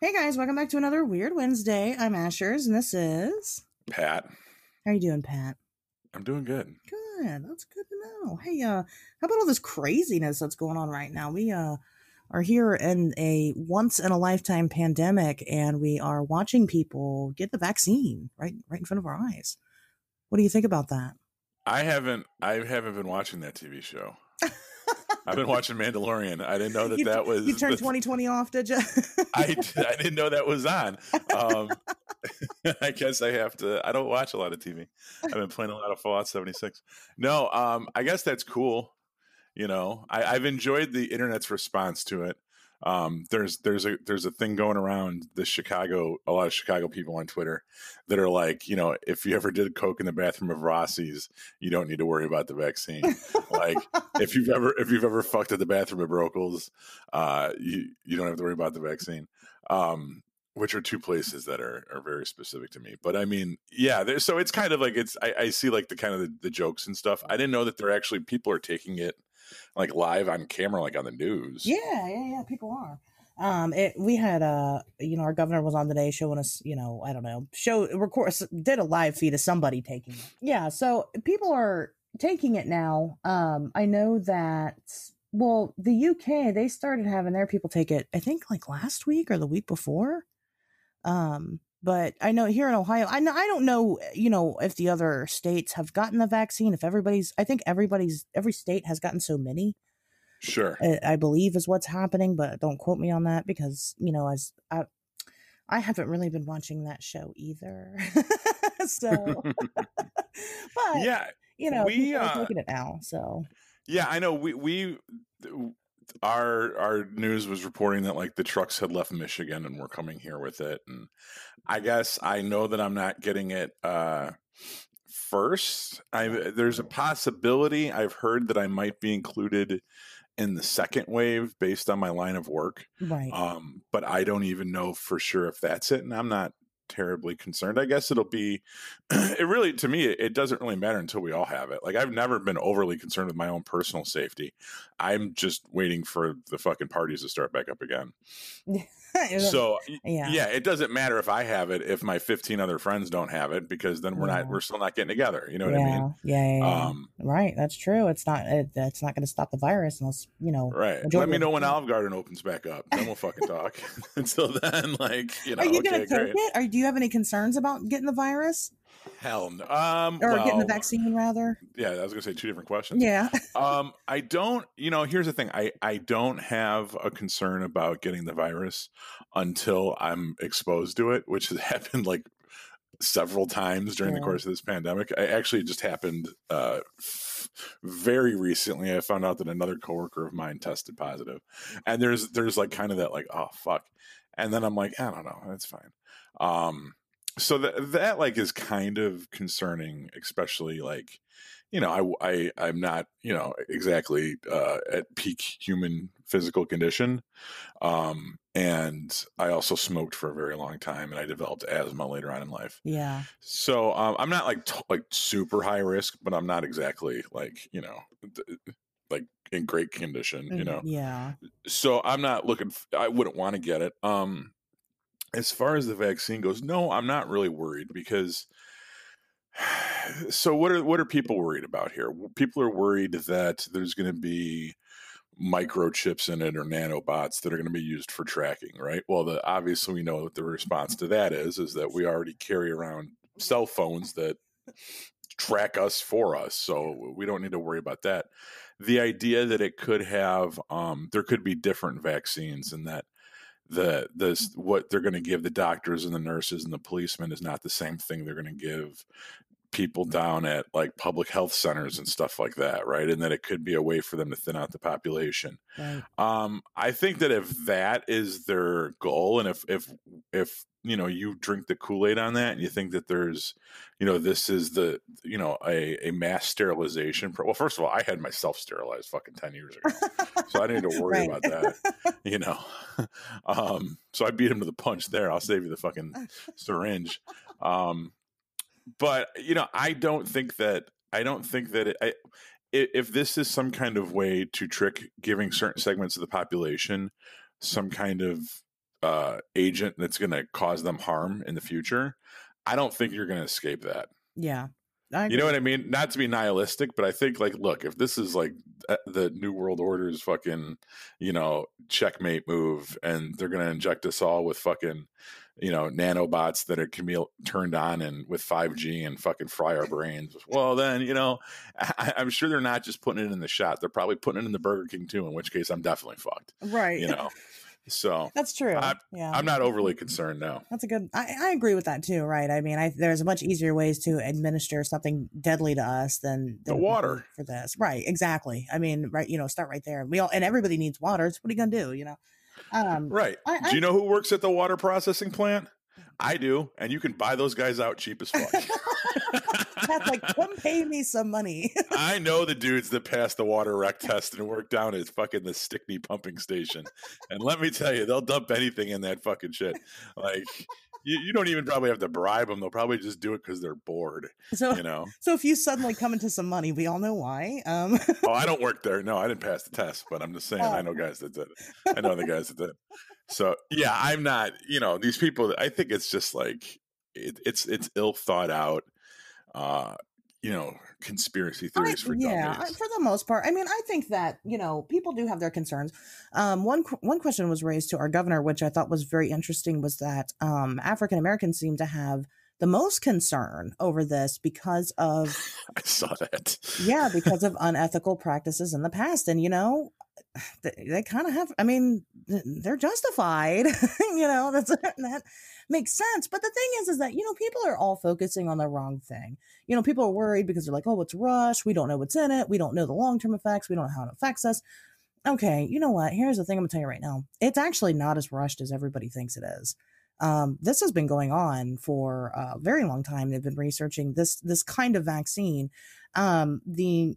Hey guys, welcome back to another Weird Wednesday. I'm Ashers, and this is Pat. How you doing, Pat? I'm doing good. Good. That's good to know. Hey, uh, how about all this craziness that's going on right now? We uh are here in a once in a lifetime pandemic, and we are watching people get the vaccine right right in front of our eyes. What do you think about that? I haven't. I haven't been watching that TV show. I've been watching Mandalorian. I didn't know that you, that was. You turned the, 2020 off, did you? I, I didn't know that was on. Um, I guess I have to. I don't watch a lot of TV. I've been playing a lot of Fallout 76. No, um, I guess that's cool. You know, I, I've enjoyed the internet's response to it um, there's there's a there's a thing going around the Chicago a lot of Chicago people on Twitter that are like you know if you ever did coke in the bathroom of Rossi's you don't need to worry about the vaccine like if you've ever if you've ever fucked at the bathroom of Brokel's uh, you you don't have to worry about the vaccine um, which are two places that are, are very specific to me. But I mean, yeah, so it's kind of like it's I, I see like the kind of the, the, jokes and stuff. I didn't know that they're actually people are taking it like live on camera, like on the news. Yeah, yeah, yeah. People are. Um, it, we had uh, you know, our governor was on today showing us, you know, I don't know, show record did a live feed of somebody taking it. Yeah, so people are taking it now. Um, I know that. Well, the UK they started having their people take it. I think like last week or the week before. Um, but I know here in Ohio, I know I don't know, you know, if the other states have gotten the vaccine. If everybody's, I think everybody's, every state has gotten so many. Sure, I, I believe is what's happening, but don't quote me on that because you know, as I, I haven't really been watching that show either. so, but yeah, you know, we are uh, taking it now. So, yeah, I know we we our our news was reporting that like the trucks had left Michigan and were coming here with it and I guess I know that I'm not getting it uh first. I there's a possibility I've heard that I might be included in the second wave based on my line of work. Right. Um but I don't even know for sure if that's it and I'm not terribly concerned. I guess it'll be, it really, to me, it doesn't really matter until we all have it. Like, I've never been overly concerned with my own personal safety. I'm just waiting for the fucking parties to start back up again. so yeah. yeah, it doesn't matter if I have it if my 15 other friends don't have it because then we're yeah. not we're still not getting together. You know yeah. what I mean? Yeah, yeah, um, right. That's true. It's not it, it's not going to stop the virus unless you know. Right. Let me know when Olive Garden opens back up. Then we'll fucking talk. Until then, like you know, are you okay, going to take it? Or do you have any concerns about getting the virus? Hell no. Um, or well, getting the vaccine rather. Yeah, I was gonna say two different questions. Yeah. um, I don't. You know, here's the thing. I I don't have a concern about getting the virus until I'm exposed to it, which has happened like several times during yeah. the course of this pandemic. I actually just happened uh, very recently. I found out that another coworker of mine tested positive, and there's there's like kind of that like oh fuck, and then I'm like I don't know, that's fine. Um, so that that like is kind of concerning, especially like you know I I I'm not you know exactly uh, at peak human physical condition, um, and I also smoked for a very long time, and I developed asthma later on in life. Yeah. So um, I'm not like t- like super high risk, but I'm not exactly like you know. Th- like in great condition, you know. Yeah. So I'm not looking. I wouldn't want to get it. Um, as far as the vaccine goes, no, I'm not really worried because so what are what are people worried about here? People are worried that there's going to be microchips in it or nanobots that are going to be used for tracking, right? Well, the obviously we know the response to that is is that we already carry around cell phones that track us for us, so we don't need to worry about that. The idea that it could have um, there could be different vaccines and that the the what they're going to give the doctors and the nurses and the policemen is not the same thing they're going to give people down at like public health centers and stuff like that right? And that it could be a way for them to thin out the population. Right. um i think that if that is their goal and if if if you know you drink the kool-aid on that and you think that there's you know this is the you know a, a mass sterilization pro- well first of all i had myself sterilized fucking 10 years ago so i didn't need to worry right. about that you know? Um so i beat him to the punch there. I'll save you the fucking syringe. Um but you know i don't think that i don't think that it, I, if this is some kind of way to trick giving certain segments of the population some kind of uh, agent that's going to cause them harm in the future, I don't think you're going to escape that. Yeah. You know what I mean? Not to be nihilistic, but I think like, look, if this is like the New World Order's fucking, you know, checkmate move, and they're gonna inject us all with fucking, you know, nanobots that are can be turned on and with five G and fucking fry our brains. Well, then you know, I, I'm sure they're not just putting it in the shot; they're probably putting it in the Burger King too. In which case, I'm definitely fucked. Right. You know. So that's true. I, yeah, I'm not overly concerned now. That's a good. I, I agree with that too. Right. I mean, I there's much easier ways to administer something deadly to us than, than the water for this. Right. Exactly. I mean, right. You know, start right there. We all and everybody needs water. So what are you gonna do? You know. Um, right. I, do you know who works at the water processing plant? I do, and you can buy those guys out cheap as fuck. That's like, come pay me some money. I know the dudes that passed the water rec test and work down at fucking the Stickney pumping station, and let me tell you, they'll dump anything in that fucking shit. Like you, you don't even probably have to bribe them; they'll probably just do it because they're bored. So you know. So if you suddenly come into some money, we all know why. Um. oh, I don't work there. No, I didn't pass the test, but I'm just saying oh. I know guys that did. It. I know the guys that did. So yeah, I'm not. You know, these people. I think it's just like it, it's it's ill thought out. Uh, you know, conspiracy theories I, for yeah, dummies. for the most part. I mean, I think that you know people do have their concerns. Um, one one question was raised to our governor, which I thought was very interesting, was that um, African Americans seem to have the most concern over this because of I saw that. yeah, because of unethical practices in the past, and you know, they, they kind of have. I mean, they're justified. you know, that's that makes sense. But the thing is, is that you know, people are all focusing on the wrong thing. You know, people are worried because they're like, oh, it's rush. We don't know what's in it. We don't know the long term effects. We don't know how it affects us. Okay, you know what? Here's the thing I'm gonna tell you right now. It's actually not as rushed as everybody thinks it is. Um, this has been going on for a very long time. They've been researching this this kind of vaccine. Um, the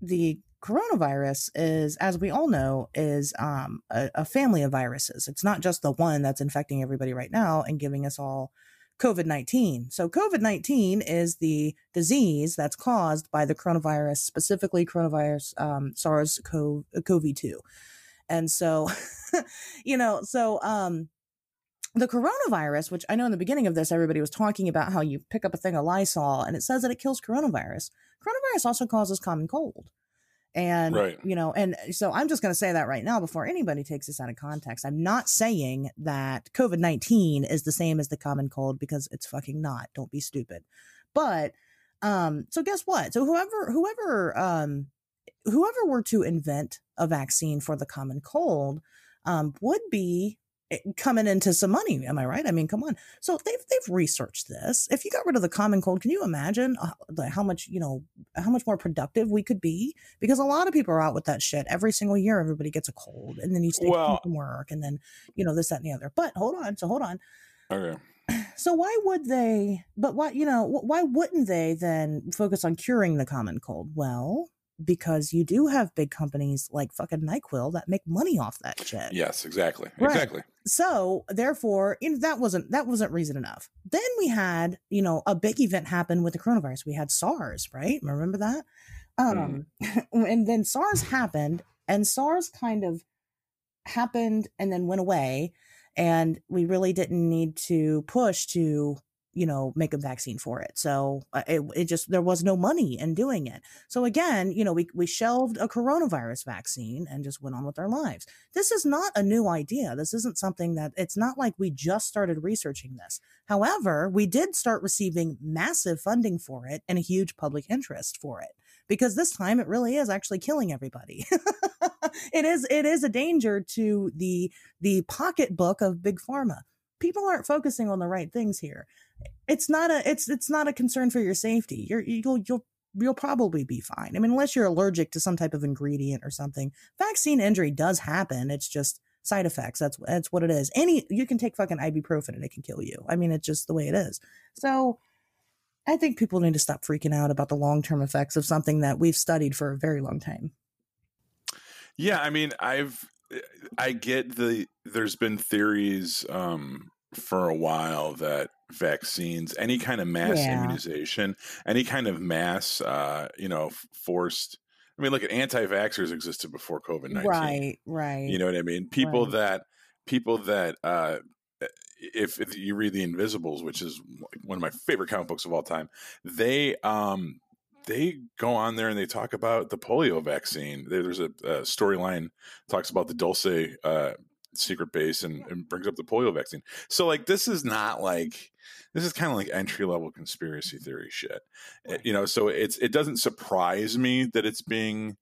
the coronavirus is, as we all know, is um, a, a, family of viruses. It's not just the one that's infecting everybody right now and giving us all COVID 19. So, COVID 19 is the disease that's caused by the coronavirus, specifically coronavirus um, SARS CoV 2. And so, you know, so um, the coronavirus, which I know in the beginning of this, everybody was talking about how you pick up a thing of Lysol and it says that it kills coronavirus. Coronavirus also causes common cold. And, right. you know, and so I'm just going to say that right now before anybody takes this out of context. I'm not saying that COVID 19 is the same as the common cold because it's fucking not. Don't be stupid. But, um, so guess what? So whoever, whoever, um, whoever were to invent a vaccine for the common cold, um, would be coming into some money. Am I right? I mean, come on. So they've they've researched this. If you got rid of the common cold, can you imagine uh, how much you know how much more productive we could be? Because a lot of people are out with that shit every single year. Everybody gets a cold, and then you stay well, from work, and then you know this, that, and the other. But hold on. So hold on. Okay. So why would they? But why you know why wouldn't they then focus on curing the common cold? Well, because you do have big companies like fucking NyQuil that make money off that shit. Yes, exactly. Right. Exactly. So therefore, you know, that wasn't that wasn't reason enough. Then we had, you know, a big event happen with the coronavirus. We had SARS, right? Remember that? Um mm. and then SARS happened and SARS kind of happened and then went away and we really didn't need to push to you know make a vaccine for it. So uh, it, it just there was no money in doing it. So again you know we, we shelved a coronavirus vaccine and just went on with our lives. This is not a new idea. This isn't something that it's not like we just started researching this. However we did start receiving massive funding for it and a huge public interest for it because this time it really is actually killing everybody. It is it is a danger to the the pocketbook of big pharma. People aren't focusing on the right things here it's not a it's it's not a concern for your safety. You're you'll you'll you'll probably be fine. I mean, unless you're allergic to some type of ingredient or something. Vaccine injury does happen. It's just side effects. That's that's what it is. Any you can take fucking ibuprofen and it can kill you. I mean, it's just the way it is. So I think people need to stop freaking out about the long term effects of something that we've studied for a very long time. Yeah, I mean, I've I get the there's been theories um for a while that vaccines, any kind of mass yeah. immunization, any kind of mass, uh, you know, forced. I mean, look at anti-vaxxers existed before COVID nineteen. Right, right. You know what I mean? People right. that people that uh, if, if you read the Invisibles, which is one of my favorite comic books of all time, they um they go on there and they talk about the polio vaccine. There's a, a storyline talks about the Dulce uh, secret base and, and, brings up the polio vaccine. So like this is not like this is kind of like entry level conspiracy theory shit. Eh, you know, so it's it doesn't surprise me that it's being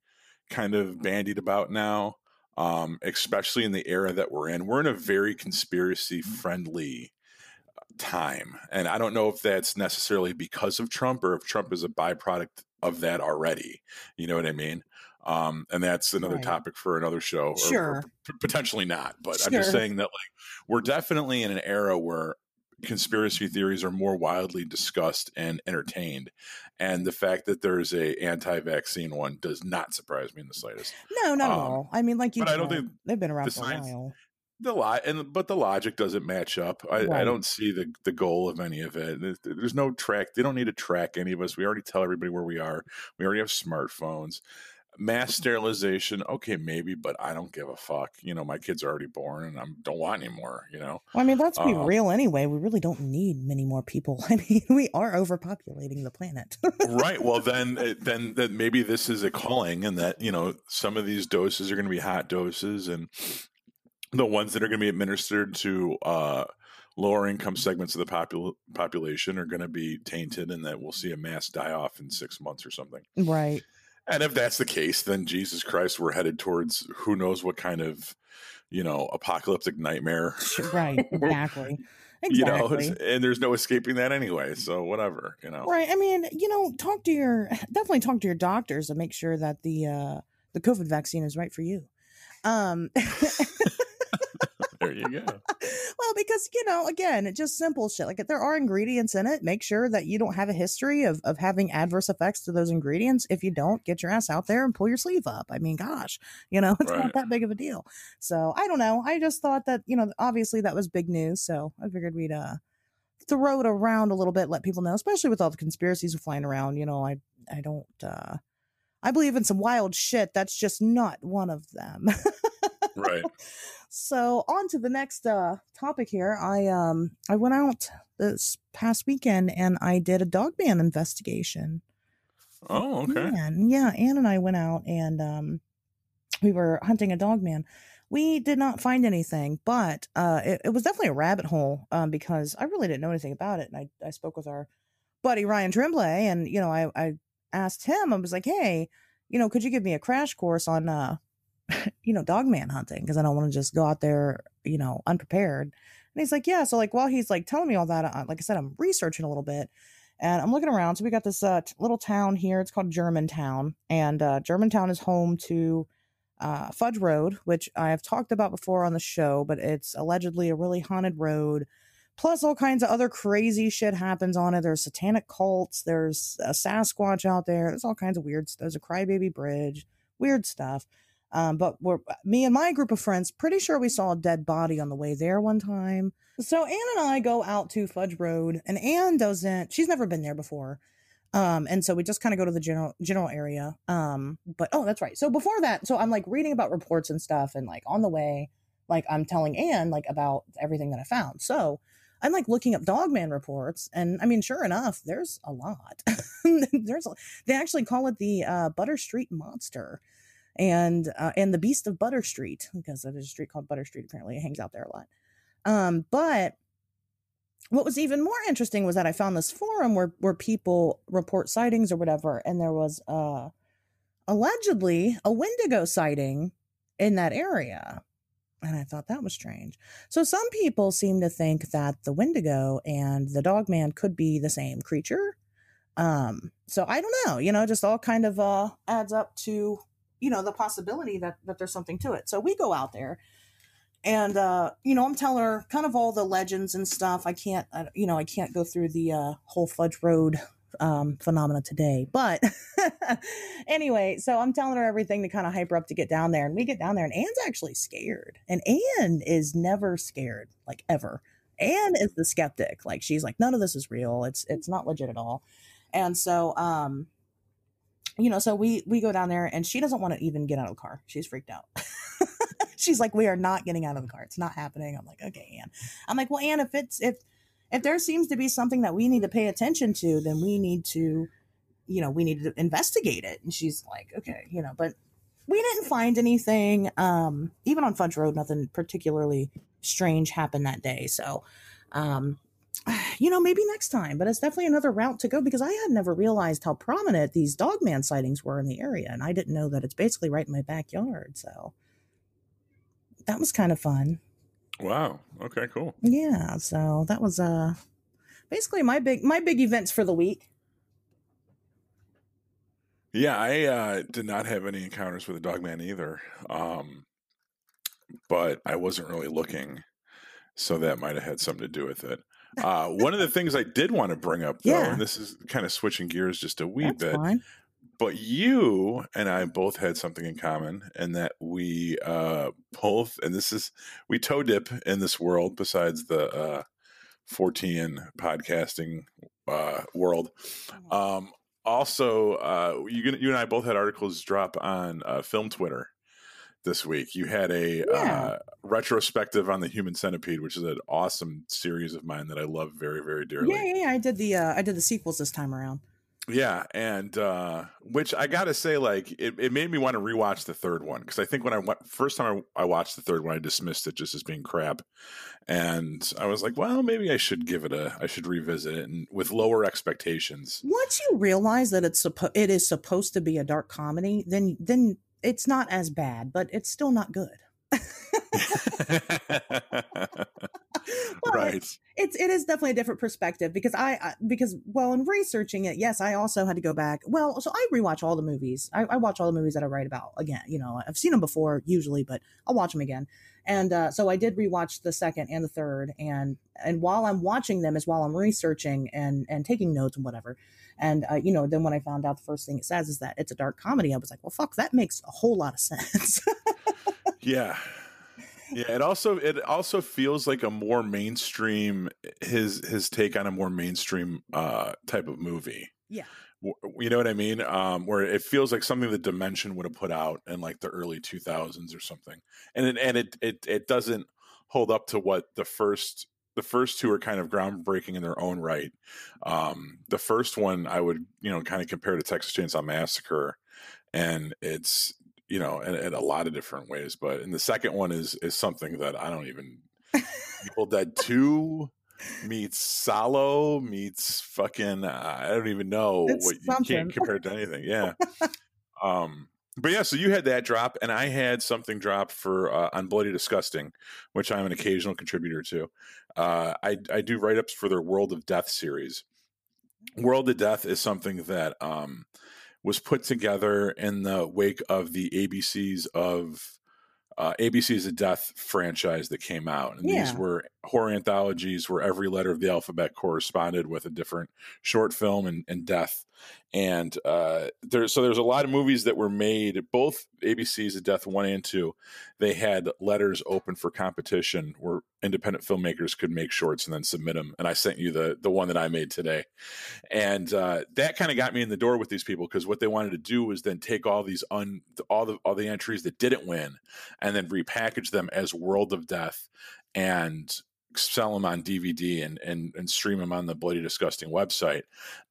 kind of bandied about now. Um, especially in the era that we're in. We're in a very conspiracy friendly time. And I don't know if that's necessarily because of Trump or if Trump is a byproduct of that already. You know what I mean? Um, and that's another right. topic for another show. Sure. Or, or potentially not. But sure. I'm just saying that like we're definitely in an era where conspiracy theories are more widely discussed and entertained and the fact that there's a anti-vaccine one does not surprise me in the slightest no not um, at all i mean like you but i don't think they've been around for science, a while the lot and but the logic doesn't match up. I, right. I, don't see the the goal of any of it. There's no track. They don't need to track any of us. We already tell everybody where we are. We already have smartphones. Mass sterilization, okay, maybe, but I don't give a fuck. You know, my kids are already born, and I don't want any more. You know, well, I mean, let's be uh, real. Anyway, we really don't need many more people. I mean, we are overpopulating the planet. right. Well, then, eh, then, that maybe this is a calling, and that you know, some of these doses are going to be hot doses, and the ones that are going to be administered to uh, lower income segments of the popul- population are going to be tainted and that we'll see a mass die off in six months or something. Right. And if that's the case, then Jesus Christ, we're headed towards who knows what kind of, you know, apocalyptic nightmare. Right. Exactly. Exactly. You know, and there's no escaping that anyway. So whatever, you know. Right. I mean, you know, talk to your definitely talk to your doctors and make sure that the uh the COVID vaccine is right for you. Um there you go. well, because you know, again, it's just simple shit. Like if there are ingredients in it, make sure that you don't have a history of of having adverse effects to those ingredients. If you don't, get your ass out there and pull your sleeve up. I mean, gosh, you know, it's right. not that big of a deal. So I don't know. I just thought that you know, obviously that was big news. So I figured we'd uh throw it around a little bit, let people know, especially with all the conspiracies flying around. You know, I I don't. uh I believe in some wild shit. That's just not one of them. right. So on to the next uh, topic here. I um I went out this past weekend and I did a dogman investigation. Oh, okay. Man, yeah, Anne and I went out and um we were hunting a dogman. We did not find anything, but uh it, it was definitely a rabbit hole um because I really didn't know anything about it. And I, I spoke with our buddy Ryan Tremblay and you know, I, I asked him, I was like, Hey, you know, could you give me a crash course on uh you know, dog man hunting because I don't want to just go out there, you know, unprepared. And he's like, yeah. So like while he's like telling me all that, I, like I said, I'm researching a little bit and I'm looking around. So we got this uh, t- little town here. It's called Germantown, and uh, Germantown is home to uh, Fudge Road, which I have talked about before on the show, but it's allegedly a really haunted road. Plus, all kinds of other crazy shit happens on it. There's satanic cults. There's a Sasquatch out there. There's all kinds of weird. There's a crybaby bridge. Weird stuff. Um, but we're me and my group of friends pretty sure we saw a dead body on the way there one time. So Anne and I go out to Fudge Road, and Anne doesn't. She's never been there before. Um, and so we just kind of go to the general general area. Um, but oh, that's right. So before that, so I'm like reading about reports and stuff, and like on the way, like I'm telling Anne like about everything that I found. So I'm like looking up Dogman reports, and I mean, sure enough, there's a lot. there's a, they actually call it the uh, Butter Street Monster and uh, and the Beast of Butter Street because there's a street called Butter Street. Apparently, it hangs out there a lot. Um, but what was even more interesting was that I found this forum where where people report sightings or whatever, and there was uh, allegedly a Wendigo sighting in that area. And I thought that was strange. So some people seem to think that the Wendigo and the Dogman could be the same creature. Um, so I don't know, you know, just all kind of uh adds up to you know the possibility that that there's something to it. So we go out there and uh you know i'm telling her kind of all the legends and stuff. I can't uh, you know i can't go through the uh whole fudge road um phenomena today but anyway so i'm telling her everything to kind of hype her up to get down there. And we get down there and anne's actually scared. And anne is never scared like ever. Anne is the skeptic. Like she's like none of this is real. It's it's not legit at all. And so um you know, so we we go down there and she doesn't want to even get out of the car. She's freaked out. She's like, we are not getting out of the car. It's not happening. I'm like, okay, Anne. I'm like, well, Anne, if it's if if there seems to be something that we need to pay attention to, then we need to, you know, we need to investigate it. And she's like, okay, you know, but we didn't find anything. Um, even on Fudge Road, nothing particularly strange happened that day. So, um, you know, maybe next time, but it's definitely another route to go because I had never realized how prominent these dogman sightings were in the area. And I didn't know that it's basically right in my backyard. So that was kind of fun. Wow. Okay, cool. Yeah. So that was, uh, basically my big, my big events for the week. Yeah, I uh, did not have any encounters with a dogman either. Um, but I wasn't really looking. So that might have had something to do with it. Uh, one of the things I did want to bring up, though, Yeah. and this is kind of switching gears just a wee That's bit, fine. but you and I both had something in common, and that we uh, both, and this is, we toe dip in this world besides the uh, 14 podcasting uh, world. Um, also, uh, you, you and I both had articles drop on uh, Film Twitter this week. You had a Yeah. uh, retrospective on the Human Centipede, which is an awesome series of mine that I love very, very dearly. Yeah, yeah, yeah. I did the, uh, I did the sequels this time around. Yeah, and uh, which I gotta say, like it, it made me want to rewatch the third one because I think when I went first time I, I watched the third one, I dismissed it just as being crap, and I was like, well, maybe I should give it a, I should revisit it and with lower expectations. once you realize that it's suppo- it is supposed to be a dark comedy, then then it's not as bad, but it's still not good. Right. It's it is definitely a different perspective because I, I because well in researching it, yes, I also had to go back. Well, so I rewatch all the movies. I, I watch all the movies that I write about again. You know, I've seen them before usually, but I'll watch them again. And uh, so I did rewatch the second and the third, and and while I'm watching them is while I'm researching and and taking notes and whatever. And uh, you know, then when I found out the first thing it says is that it's a dark comedy, I was like, well, fuck, that makes a whole lot of sense. Yeah. Yeah, it also it also feels like a more mainstream his his take on a more mainstream uh type of movie. yeah, You know what I mean? Um, where it feels like something the Dimension would have put out in like the early 2000s or something, and it, and it it it doesn't hold up to what the first the first two are kind of groundbreaking in their own right. Um, the first one I would you know kind of compare to Texas Chainsaw Massacre, and it's you know in, in a lot of different ways. But and the second one is is something that I don't even Evil Dead Two meets Salo meets fucking uh, I don't even know It's what you can't compare it to anything. Yeah. um but yeah, so you had that drop, and I had something drop for uh, on Bloody Disgusting, which I'm an occasional contributor to. Uh, I I do write ups for their World of Death series. World of Death is something that um, was put together in the wake of the ABCs of uh, ABC's of Death franchise that came out, and these were horror anthologies where every letter of the alphabet corresponded with a different short film and, and death. And uh, so there's a lot of movies that were made. Both ABC's of Death one and two, they had letters open for competition where independent filmmakers could make shorts and then submit them. And I sent you the the one that I made today, and uh, that kind of got me in the door with these people because what they wanted to do was then take all these un all the all the entries that didn't win and then repackage them as World of Death and sell them on DVD and and and stream them on the Bloody Disgusting website.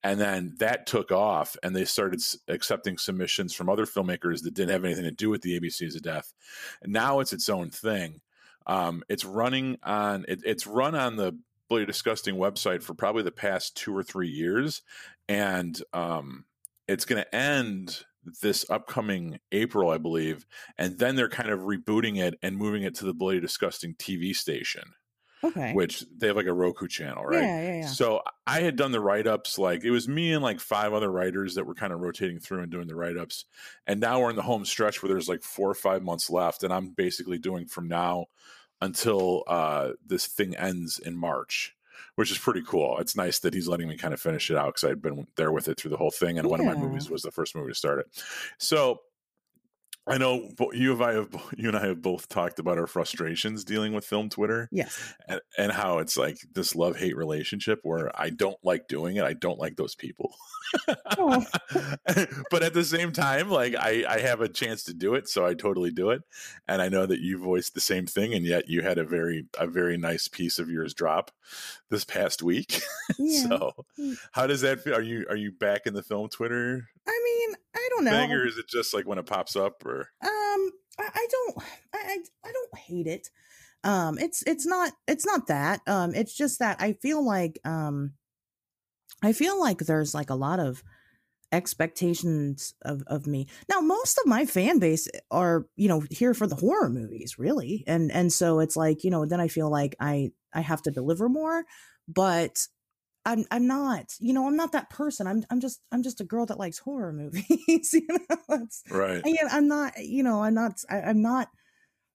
And then that took off, and they started accepting submissions from other filmmakers that didn't have anything to do with the ABCs of Death. And now it's its own thing. Um, it's running on it, it's run on the Bloody Disgusting website for probably the past two or three years, and um, it's going to end this upcoming April, I believe, and then they're kind of rebooting it and moving it to the Bloody Disgusting TV station, okay, which they have like a Roku channel, right? yeah, yeah, yeah. So I had done the write ups, like it was me and like five other writers that were kind of rotating through and doing the write ups. And now we're in the home stretch where there's like four or five months left, and I'm basically doing from now until uh, this thing ends in March. Which is pretty cool. It's nice that he's letting me kind of finish it out because I'd been there with it through the whole thing, and one of my movies was the first movie to start it. So I know you have I have you and I have both talked about our frustrations dealing with film Twitter. Yes, and, and how it's like this love hate relationship where I don't like doing it. I don't like those people. oh. but at the same time, like I, I have a chance to do it, so I totally do it. And I know that you voiced the same thing, and yet you had a very a very nice piece of yours drop this past week. Yeah. so mm. how does that feel? Are you are you back in the film Twitter? I mean, I don't know. Thing, or is it just like when it pops up or um I, I don't I, I don't hate it. Um it's it's not it's not that. Um it's just that I feel like um I feel like there's like a lot of expectations of, of me. Now, most of my fan base are, you know, here for the horror movies, really. And and so it's like, you know, then I feel like I I have to deliver more, but I'm I'm not, you know, I'm not that person. I'm I'm just I'm just a girl that likes horror movies. you know, it's, right. I, I'm not, you know, I'm not I, I'm not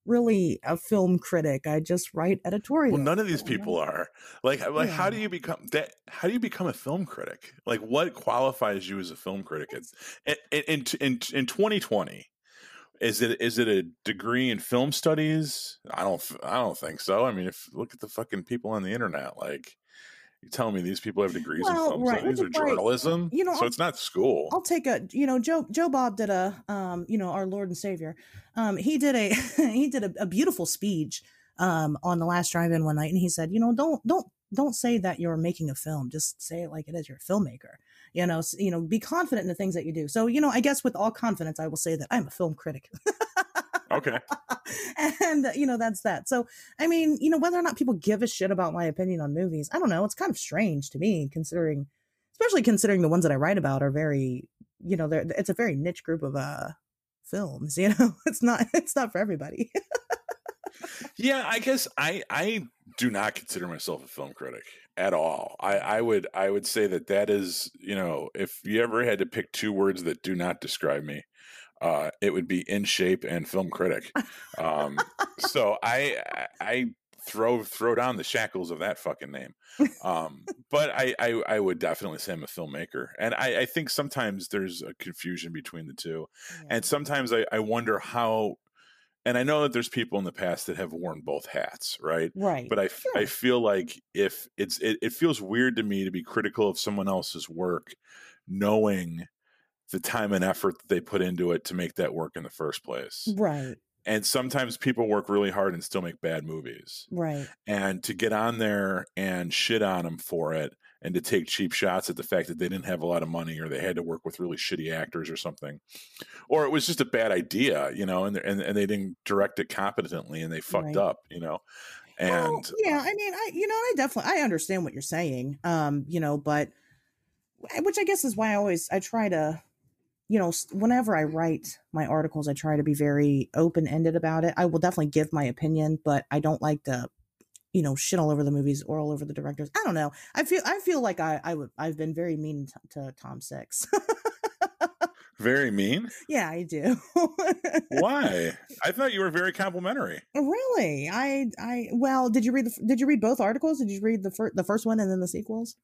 really a film critic. I just write editorial. Well, none of these people are. Like, like yeah. how do you become that? How do you become a film critic? Like, what qualifies you as a film critic? In in in, in 2020, is it is it a degree in film studies? I don't I don't think so. I mean, if look at the fucking people on the internet, like you telling me these people have degrees well, in film right. studies or journalism? You know, so I'll, it's not school. I'll take a you know Joe Joe Bob did a um you know our Lord and Savior, um he did a he did a, a beautiful speech um on the last drive-in one night, and he said you know don't don't don't say that you're making a film, just say it like it is. You're a filmmaker. You know, you know, be confident in the things that you do. So you know, I guess with all confidence, I will say that I'm a film critic. okay. and you know that's that. So I mean, you know, whether or not people give a shit about my opinion on movies, I don't know. It's kind of strange to me, considering, especially considering the ones that I write about are very, you know, they're it's a very niche group of uh films. You know, it's not it's not for everybody. yeah, I guess I I do not consider myself a film critic at all. I, I would I would say that that is you know if you ever had to pick two words that do not describe me, uh, it would be in shape and film critic. Um, so I I throw throw down the shackles of that fucking name. Um, but I, I, I would definitely say I'm a filmmaker, and I, I think sometimes there's a confusion between the two, yeah. and sometimes I, I wonder how. And I know that there's people in the past that have worn both hats, right? Right. But I, sure. I feel like if it's it, it feels weird to me to be critical of someone else's work, knowing the time and effort that they put into it to make that work in the first place. Right. And sometimes people work really hard and still make bad movies. Right. And to get on there and shit on them for it and to take cheap shots at the fact that they didn't have a lot of money or they had to work with really shitty actors or something or it was just a bad idea you know and and, and they didn't direct it competently and they fucked right. up you know and well, yeah i mean i you know i definitely i understand what you're saying um you know but which i guess is why i always i try to you know, whenever I write my articles, I try to be very open ended about it. I will definitely give my opinion, but I don't like to, you know, shit all over the movies or all over the directors. I don't know. I feel I feel like I I would I've been very mean to, to Tom Six. very mean? Yeah, I do. Why? I thought you were very complimentary. Really? I I well, did you read the did you read both articles? Did you read the first the first one and then the sequels?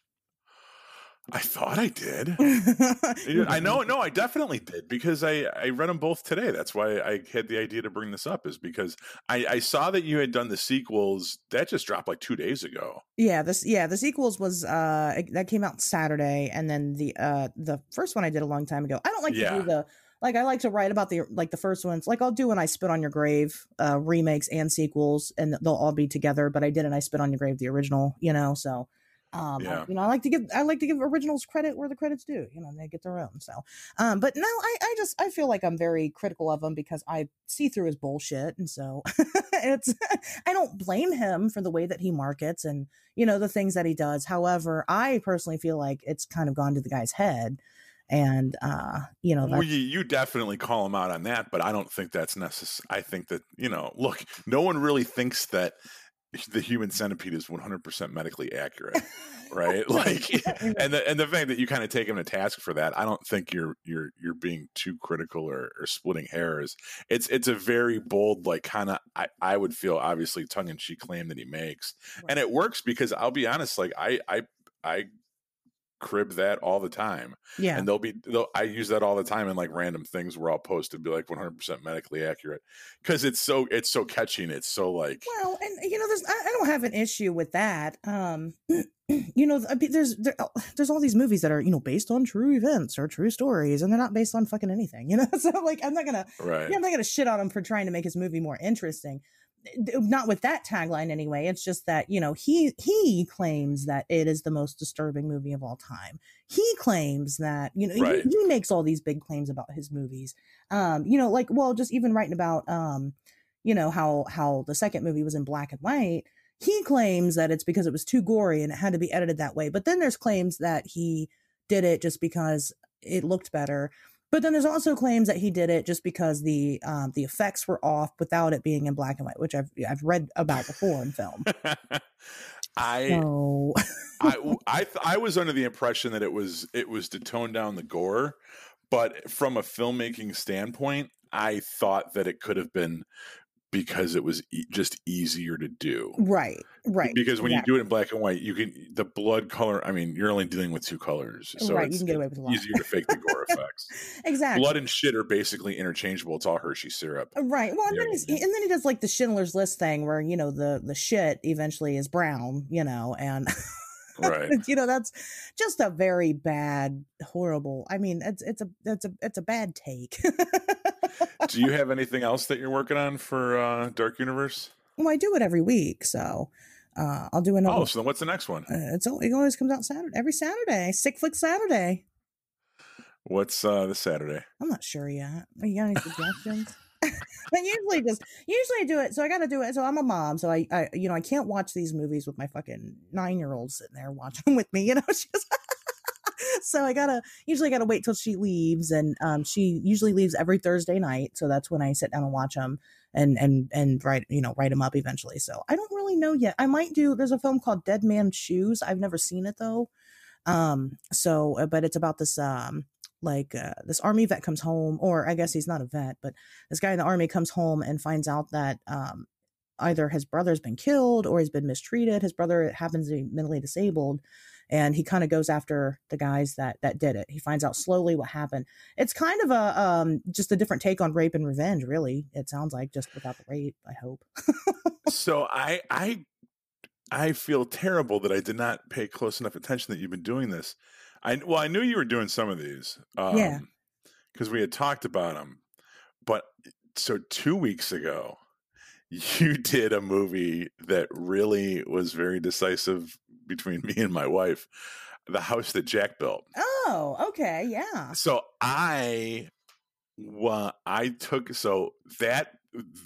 I thought I did. I know, no, I definitely did because I I read them both today. That's why I had the idea to bring this up is because I I saw that you had done the sequels that just dropped like two days ago. Yeah, this yeah the sequels was uh that came out Saturday, and then the uh the first one I did a long time ago. I don't like yeah. to do the like I like to write about the like the first ones. Like I'll do when I spit on your grave uh remakes and sequels, and they'll all be together. But I did and I spit on your grave the original, you know, so. Um, yeah. you know, I like to give I like to give originals credit where the credit's due. You know, they get their own. So, um, but no, I I just I feel like I'm very critical of him because I see through his bullshit, and so it's I don't blame him for the way that he markets and you know the things that he does. However, I personally feel like it's kind of gone to the guy's head and uh you know well, you, you, definitely call him out on that but i don't think that's necessary i think that you know look no one really thinks that the human centipede is 100% medically accurate right? Like and the and the fact that you kind of take him to task for that i don't think you're you're you're being too critical or, or splitting hairs. It's it's a very bold like kind of I, I would feel obviously tongue-in-cheek claim that he makes. Right. and it works because i'll be honest like i i i crib that all the time. Yeah. And they'll be, they'll, I use that all the time in like random things where I'll post and be like 100% medically accurate because it's so, it's so catchy and it's so like, well, and you know, there's, I, I don't have an issue with that. Um, you know, there's, there, oh, there's all these movies that are, you know, based on true events or true stories and they're not based on fucking anything, you know? So like, I'm not gonna, right. yeah, I'm not gonna shit on him for trying to make his movie more interesting. Not with that tagline anyway. It's just that you know he he claims that it is the most disturbing movie of all time. He claims that you know Right. he, he makes all these big claims about his movies. Um, you know, like well, just even writing about um, you know how how the second movie was in black and white. He claims that it's because it was too gory and it had to be edited that way. But then there's claims that he did it just because it looked better. But then there's also claims that he did it just because the um, the effects were off without it being in black and white, which I've I've read about before in film. I, So I, I, th- I was under the impression that it was, it was to tone down the gore, but from a filmmaking standpoint, I thought that it could have been because it was e- just easier to do. right, right, Because when exactly. you do it in black and white, you can the blood color. I mean, you're only dealing with two colors, so right, it's, you can get away with a lot. easier to fake the gore effects. exactly. Blood and shit are basically interchangeable. It's all Hershey syrup. Uh, right. Well, and Yeah, then, he's, and then he does like the Schindler's List thing, where you know the the shit eventually is brown, you know, and Right. you know that's just a very bad, horrible. I mean, it's it's a it's a it's a bad take. do you have anything else that you're working on for uh, Dark Universe? well, I do it every week, so uh, I'll do another. Oh, so then what's the next one? Uh, it's it always comes out Saturday every Saturday. Sick Flick Saturday. What's uh, this Saturday? I'm not sure yet. You got any suggestions? I usually just usually I do it. So I got to do it. So I'm a mom. So I, I you know I can't watch these movies with my fucking nine year old sitting there watching them with me. You know, she's so I gotta usually gotta wait till she leaves, and um she usually leaves every Thursday night. So that's when I sit down and watch them and and and write you know write them up eventually. So I don't really know yet. I might do. There's a film called Dead Man's Shoes. I've never seen it though. Um. So, uh, but it's about this um like uh, this army vet comes home, or I guess he's not a vet, but this guy in the army comes home and finds out that um, either his brother's been killed or he's been mistreated. His brother happens to be mentally disabled, and he kind of goes after the guys that that did it. He finds out slowly what happened. It's kind of a um, just a different take on rape and revenge. Really, it sounds like just without the rape. I hope. so I I I feel terrible that I did not pay close enough attention that you've been doing this. I well, I knew you were doing some of these. Um, Yeah. Because we had talked about them, but so two weeks ago, you did a movie that really was very decisive between me and my wife, the house that Jack built. Oh, okay, yeah, So I, well, I took so that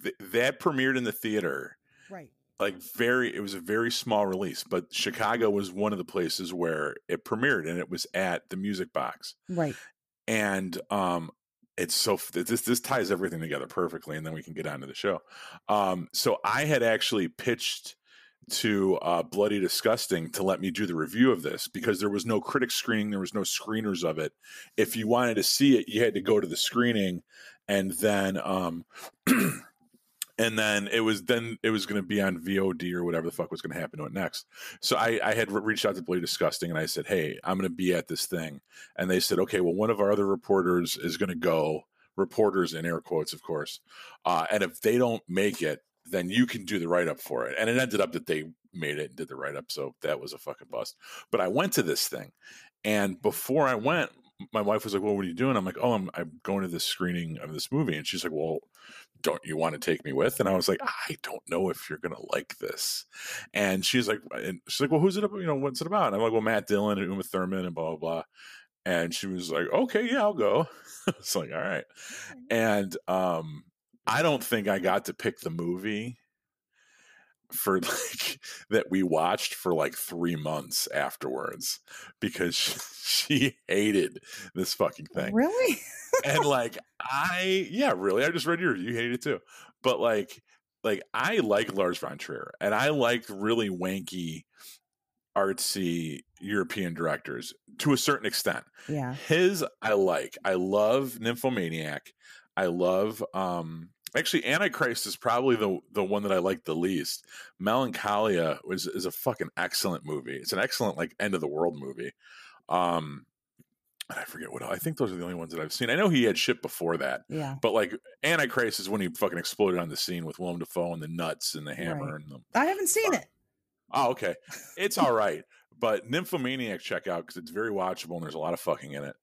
th- that premiered in the theater right. like very it was a very small release but chicago was one of the places where it premiered and it was at the music box Right. and um it's so this this ties everything together perfectly and then we can get on to the show um so i had actually pitched to uh bloody disgusting to let me do the review of this because there was no critic screening there was no screeners of it if you wanted to see it you had to go to the screening and then um and then it was then it was going to be on VOD or whatever the fuck was going to happen to it next. So I, I had re- reached out to Bloody Disgusting and I said, "Hey, I'm going to be at this thing," and they said, "Okay, well, one of our other reporters is going to go." Reporters in air quotes, of course, uh, and if they don't make it, then you can do the write up for it. And it ended up that they made it and did the write up, so that was a fucking bust. But I went to this thing, and before I went, my wife was like, "Well, what are you doing?" I'm like, "Oh, I'm, I'm going to this screening of this movie," and she's like, "Well." don't you want to take me with? And I was like, I don't know if you're gonna like this. And she's like, and she's like, well, who's it about? You know, what's it about? And I'm like, well, Matt Dillon and Uma Thurman and blah blah blah. And she was like, okay, yeah, I'll go. it's like, all right. And um, I don't think I got to pick the movie for like that we watched for like three months afterwards because she, she hated this fucking thing Really? and like I yeah, really, I just read your you hated it too. But like like I like Lars von Trier and I like really wanky artsy European directors to a certain extent. yeah. His I like. I love Nymphomaniac. I love um actually Antichrist is probably the the one that I like the least. Melancholia was is a fucking excellent movie. It's an excellent like end of the world movie. Um, and I forget what I think those are the only ones that I've seen. I know he had shit before that, Yeah. but like Antichrist is when he fucking exploded on the scene with Willem Dafoe and the nuts and the hammer Right. and the I haven't seen it. Oh, okay. It's all right. But Nymphomaniac, check out because it's very watchable and there's a lot of fucking in it.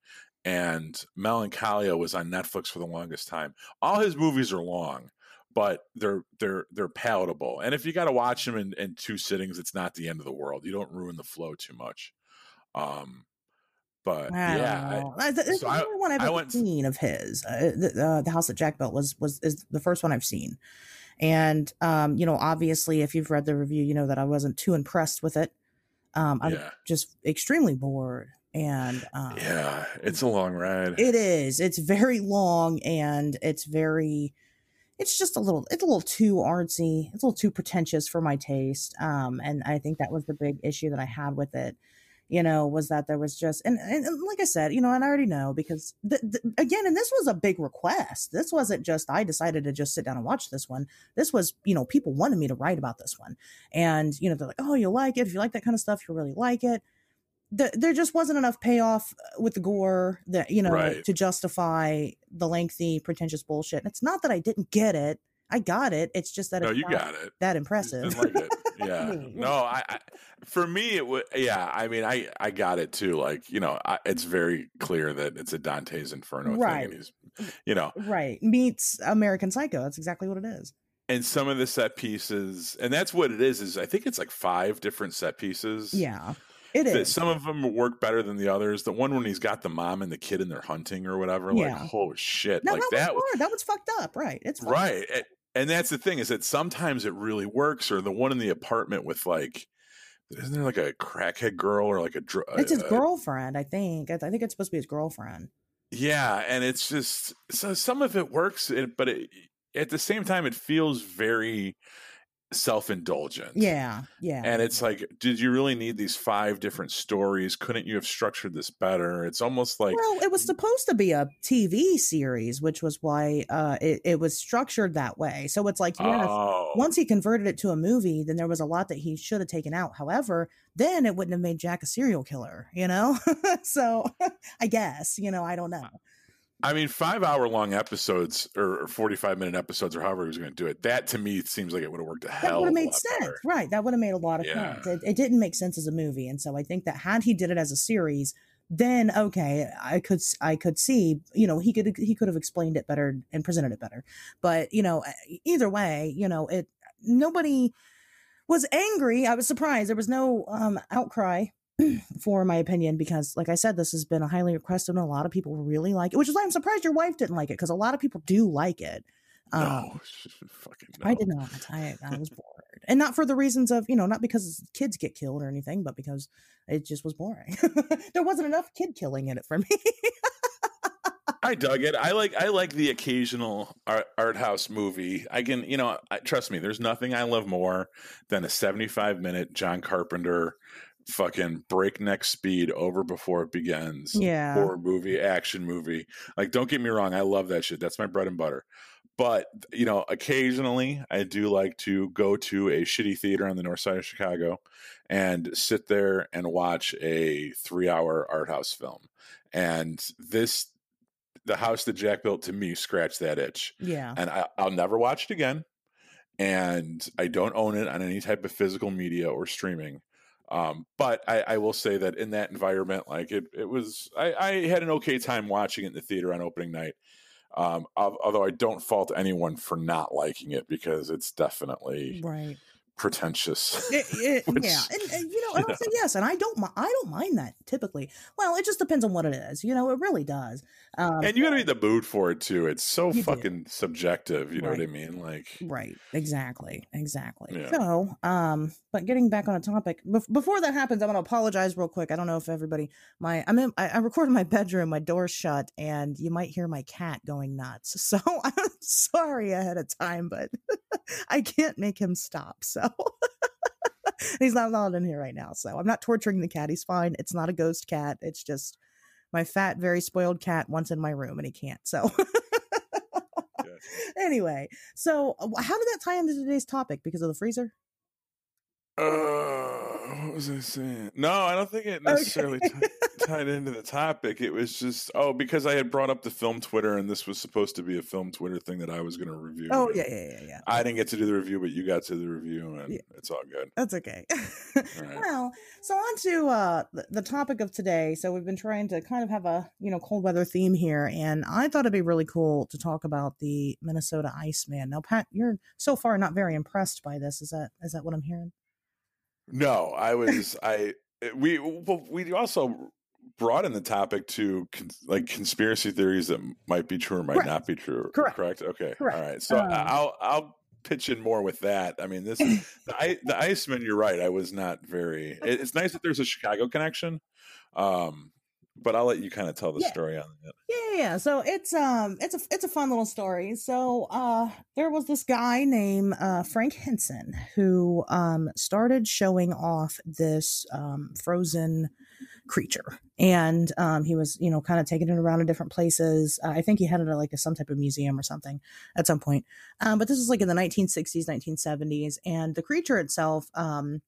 And Melancholia was on Netflix for the longest time. All his movies are long, but they're they're they're palatable. And if you got to watch them in, in two sittings, it's not the end of the world. You don't ruin the flow too much. Um, but yeah, I- know. I, th- so the I- only one I've I ever went- seen of his. Uh, the, uh, the House that Jack built was was is the first one I've seen, and um, you know, obviously, if you've read the review, you know that I wasn't too impressed with it. Um, I'm yeah, just extremely bored, and um, yeah, it's a long ride. it is. It's very long, and it's very. It's just a little. It's a little too artsy. It's a little too pretentious for my taste. Um, and I think that was the big issue that I had with it. You know, was that there was just and, and, and like I said, you know, and I already know because the, the, again, and this was a big request. This wasn't just I decided to just sit down and watch this one. This was, you know, people wanted me to write about this one, and you know, they're like, oh, you'll like it if you like that kind of stuff. you'll really like it the, there just wasn't enough payoff with the gore that you know Right. to justify the lengthy pretentious bullshit. And it's not that I didn't get it; I got it. It's just that no, it's you not got it. that impressive. like it. Yeah. no, I, I for me it would. Yeah, I mean, I I got it too. Like you know, I, it's very clear that it's a Dante's Inferno Right. thing, and he's you know, right meets American Psycho. That's exactly what it is. and some of the set pieces, and that's what it is. Is I think it's like five different set pieces. Yeah, it That is. some of them work better than the others. The one when he's got the mom and the kid and they're hunting or whatever, like Yeah. holy shit, No, like that, that. was hard. That was fucked up. Right. It's fucked. right A- and that's the thing is that sometimes it really works or the one in the apartment with like isn't there like a crackhead girl or like a dr- It's his uh, girlfriend. I think. I, I think it's supposed to be his girlfriend. yeah and it's just so some of it works but it, at the same time it feels very self-indulgent Yeah. Yeah. and it's like did you really need these five different stories couldn't you have structured this better it's almost like well, it was supposed to be a TV series, which was why uh, it, it was structured that way. So it's like, yes, oh once he converted it to a movie, then there was a lot that he should have taken out. However, then it wouldn't have made Jack a serial killer, you know? so I guess, you know, I don't know. I mean, five hour long episodes or 45 minute episodes or however he was going to do it, that to me seems like it would have worked a That hell would have made sense. better. Right. That would have made a lot of Yeah. sense. It, it didn't make sense as a movie. And so I think that had he did it as a series, then okay, I could I could see, you know, he could he could have explained it better and presented it better. But, you know, either way, you know, it nobody was angry. I was surprised. There was no um outcry for my opinion because like I said this has been a highly requested and a lot of people really like it, which is why I'm surprised your wife didn't like it because a lot of people do like it. Um, no, fucking no. I did not. I, I was bored. And not for the reasons of, you know, not because kids get killed or anything, but because it just was boring. there wasn't enough kid killing in it for me. I dug it. I like I like the occasional art, art house movie. I can, you know, I, trust me. There's nothing I love more than a 75 minute John Carpenter fucking breakneck speed over before it begins. yeah. horror movie, action movie. Like, don't get me wrong, I love that shit. That's my bread and butter. But you know, occasionally I do like to go to a shitty theater on the north side of Chicago and sit there and watch a three-hour art house film. And this, the house that Jack built to me, scratched that itch. Yeah. And I, I'll never watch it again. And I don't own it on any type of physical media or streaming. Um, but I, I will say that in that environment, like it, it was, I, I had an okay time watching it in the theater on opening night. Um, although I don't fault anyone for not liking it because it's definitely Right. Pretentious. It- it- Which, yeah. And, and, you know, and I'll say yes. And I don't, I don't mind that typically. Well, it just depends on what it is. You know, it really does. Um, and you got to be in the mood for it too. It's so You do. fucking subjective. You know what I mean? Like, Right. Exactly. Exactly. Yeah. So, um, but getting back on a topic bef- before that happens, I'm gonna apologize real quick. I don't know if everybody, my, I'm in, I, I record in my bedroom, my door's shut, and you might hear my cat going nuts. So I'm sorry ahead of time, but I can't make him stop. So. He's not allowed in here right now, so I'm not torturing the cat. He's fine. It's not a ghost cat. It's just my fat, very spoiled cat wants in my room and he can't. So, Yeah. anyway, so how did that tie into today's topic? Because of the freezer? Uh, what was I saying? No, I don't think it necessarily okay. t- tied into the topic. It was just oh, because I had brought up the film Twitter, and this was supposed to be a film Twitter thing that I was going to review. Oh yeah, yeah, yeah, yeah. I didn't get to do the review, but you got to the review, and yeah. it's all good. That's okay. right. Well, so on to uh, the topic of today. So we've been trying to kind of have a you know cold weather theme here, and I thought it'd be really cool to talk about the Minnesota Iceman. Now, Pat, you're so far not very impressed by this. Is that is that what I'm hearing? No, I was I we we also brought in the topic to con- like conspiracy theories that might be true or might correct. not be true. Correct. Correct. Okay. Correct. All right. So um, I'll I'll pitch in more with that. I mean, this the the Iceman. You're right. I was not very. It, it's nice that there's a Chicago connection. Um, but I'll let you kind of tell the yeah. story on that. Yeah, yeah. So it's um it's a it's a fun little story. So uh there was this guy named uh Frank Henson who um started showing off this um frozen creature and um he was you know kind of taking it around to different places uh, i think he had it at like a, some type of museum or something at some point um but this is like in the 1960s 1970s and the creature itself um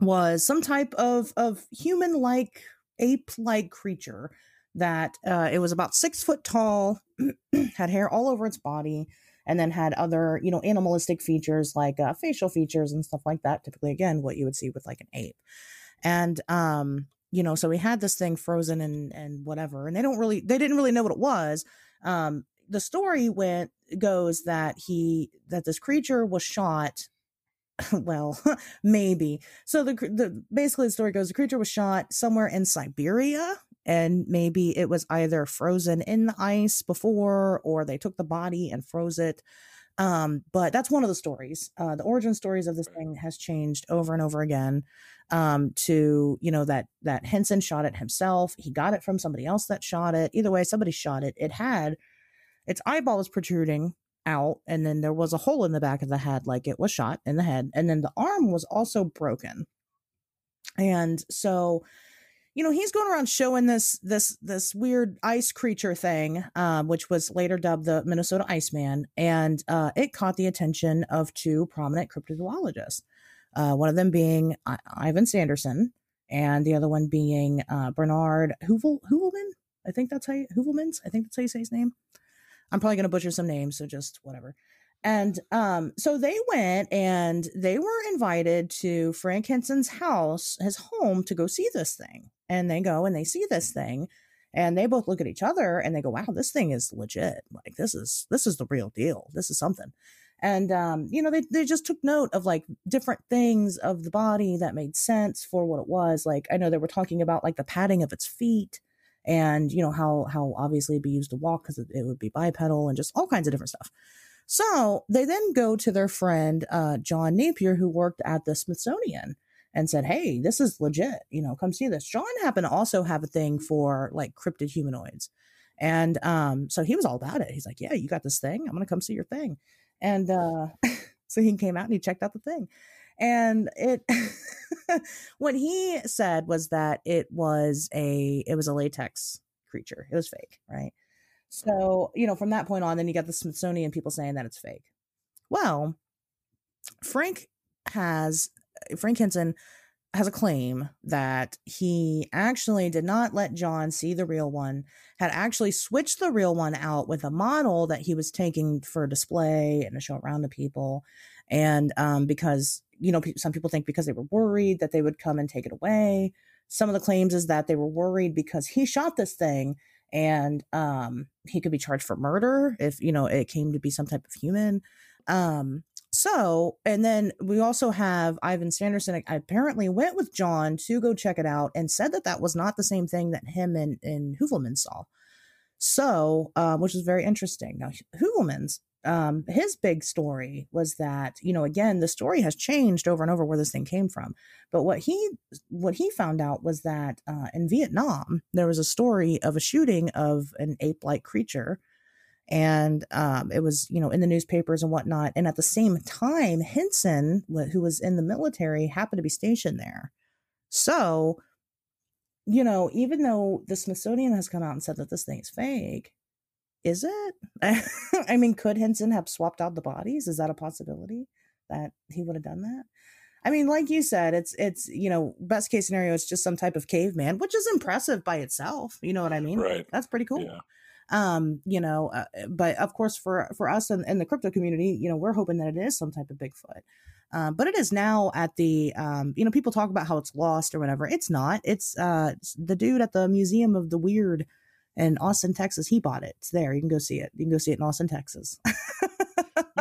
was some type of of human like ape like creature that uh, it was about six foot tall, had hair all over its body, and then had other, you know, animalistic features like uh, facial features and stuff like that. Typically, again, what you would see with like an ape. And, um, you know, so we had this thing frozen and and whatever, and they don't really, they didn't really know what it was. Um, the story went goes that he that this creature was shot well, maybe. So the the basically the story goes the creature was shot somewhere in Siberia and maybe it was either frozen in the ice before or they took the body and froze it. Um, but that's one of the stories. Uh, the origin stories of this thing has changed over and over again. Um, to you know that that Henson shot it himself. He got it from somebody else that shot it. Either way, somebody shot it. It had its eyeball was protruding out and then there was a hole in the back of the head like it was shot in the head and then the arm was also broken. And so you know he's going around showing this this this weird ice creature thing um, which was later dubbed the minnesota iceman and uh, it caught the attention of two prominent cryptozoologists uh, one of them being I- ivan sanderson and the other one being uh, bernard Hoovel- Heuvelman i think that's how you Heuvelmans i think that's how you say his name I'm probably going to butcher some names, so just whatever. And um, so they went and they were invited to Frank Henson's house, his home, to go see this thing. And they go and they see this thing, and they both look at each other and they go, "Wow, this thing is legit. Like this is this is the real deal. This is something." And um, you know, they they just took note of like different things of the body that made sense for what it was. Like I know they were talking about like the padding of its feet and you know how how obviously it'd be used to walk because it, it, would be bipedal and just all kinds of different stuff. So they then go to their friend uh, john napier who worked at the smithsonian and said hey this is legit you know come see this. John happened to also have a thing for like cryptid humanoids. And um, so he was all about it. He's like yeah you got this thing. I'm gonna come see your thing. And uh, so he came out and he checked out the thing and it what he said was that it was a it was a latex creature. It was fake right? So you know from that point on then you got the smithsonian people saying that it's fake. Well frank has frank henson has a claim that he actually did not let John see the real one, had actually switched the real one out with a model that he was taking for display and to show around to people. And um, because you know, some people think because they were worried that they would come and take it away. Some of the claims is that they were worried because he shot this thing and um, he could be charged for murder if, you know, it came to be some type of human. Um, so, and then we also have Ivan Sanderson apparently went with John to go check it out and said that that was not the same thing that him and, and Heuvelman saw. So, um, which is very interesting. Now, Heuvelman's um, his big story was that you know again the story has changed over and over where this thing came from but what he what he found out was that uh, in vietnam there was a story of a shooting of an ape-like creature and um, it was you know in the newspapers and whatnot and at the same time henson who was in the military happened to be stationed there. So you know even though the smithsonian has come out and said that this thing is fake is it? I mean, could Henson have swapped out the bodies? Is that a possibility that he would have done that? I mean, like you said, it's it's you know, best case scenario, it's just some type of caveman, which is impressive by itself. You know what I mean? Right. That's pretty cool. Yeah. Um, you know, uh, but of course, for for us in, in the crypto community, you know, we're hoping that it is some type of Bigfoot. Um, but it is now at the um, you know people talk about how it's lost or whatever it's not it's uh it's the dude at the museum of the weird in austin texas he bought it. It's there. You can go see it. You can go see it in austin texas.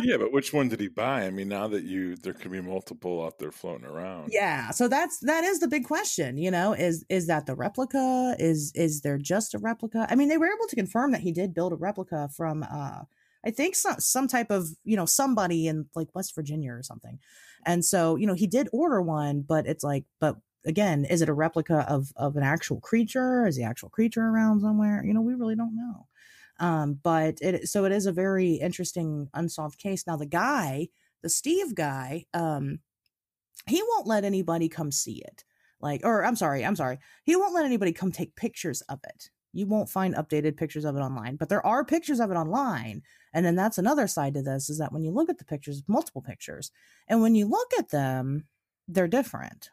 Yeah, but which one did he buy? I mean, now that you there could be multiple out there floating around. yeah so that's that is the big question you know is is that the replica? Is is there just a replica? I mean they were able to confirm that he did build a replica from uh i think some some type of you know somebody in like west virginia or something. And so you know he did order one but it's like but again is it a replica of of an actual creature? Is the actual creature around somewhere? You know we really don't know. Um but it so it is a very interesting unsolved case. Now the guy the steve guy um he won't let anybody come see it. Like or i'm sorry i'm sorry. He won't let anybody come take pictures of it. You won't find updated pictures of it online but there are pictures of it online. And then that's another side to this is that when you look at the pictures multiple pictures and when you look at them they're different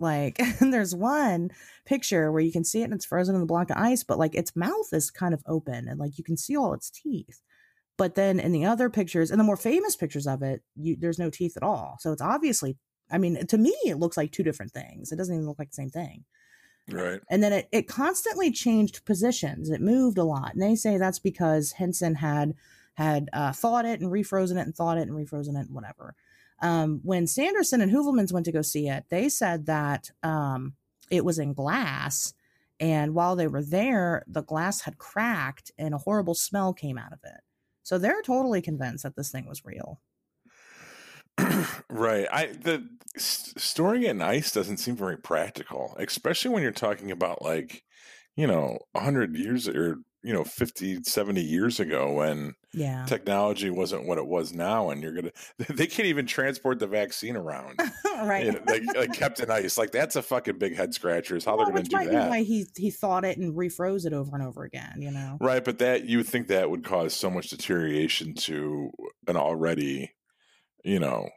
like there's one picture where you can see it and it's frozen in the block of ice but like its mouth is kind of open and like you can see all its teeth. But then in the other pictures and the more famous pictures of it you there's no teeth at all. So it's obviously i mean to me it looks like two different things. It doesn't even look like the same thing. Right. and then it, it constantly changed positions. It moved a lot. And they say that's because henson had had uh, thought it and refrozen it and thought it and refrozen it and whatever um, when sanderson and Heuvelmans went to go see it they said that um, it was in glass and while they were there the glass had cracked and a horrible smell came out of it so they're totally convinced that this thing was real right. I the s- storing it in ice doesn't seem very practical, especially when you're talking about like, you know, 100 years or you know 50 70 years ago when yeah. technology wasn't what it was now and you're gonna they can't even transport the vaccine around. Right. You know, like, like kept in ice like that's a fucking big head scratcher is how Well, they're gonna which do might that. be why he he thought it and refroze it over and over again you know? Right, but that you would think that would cause so much deterioration to an already, you know,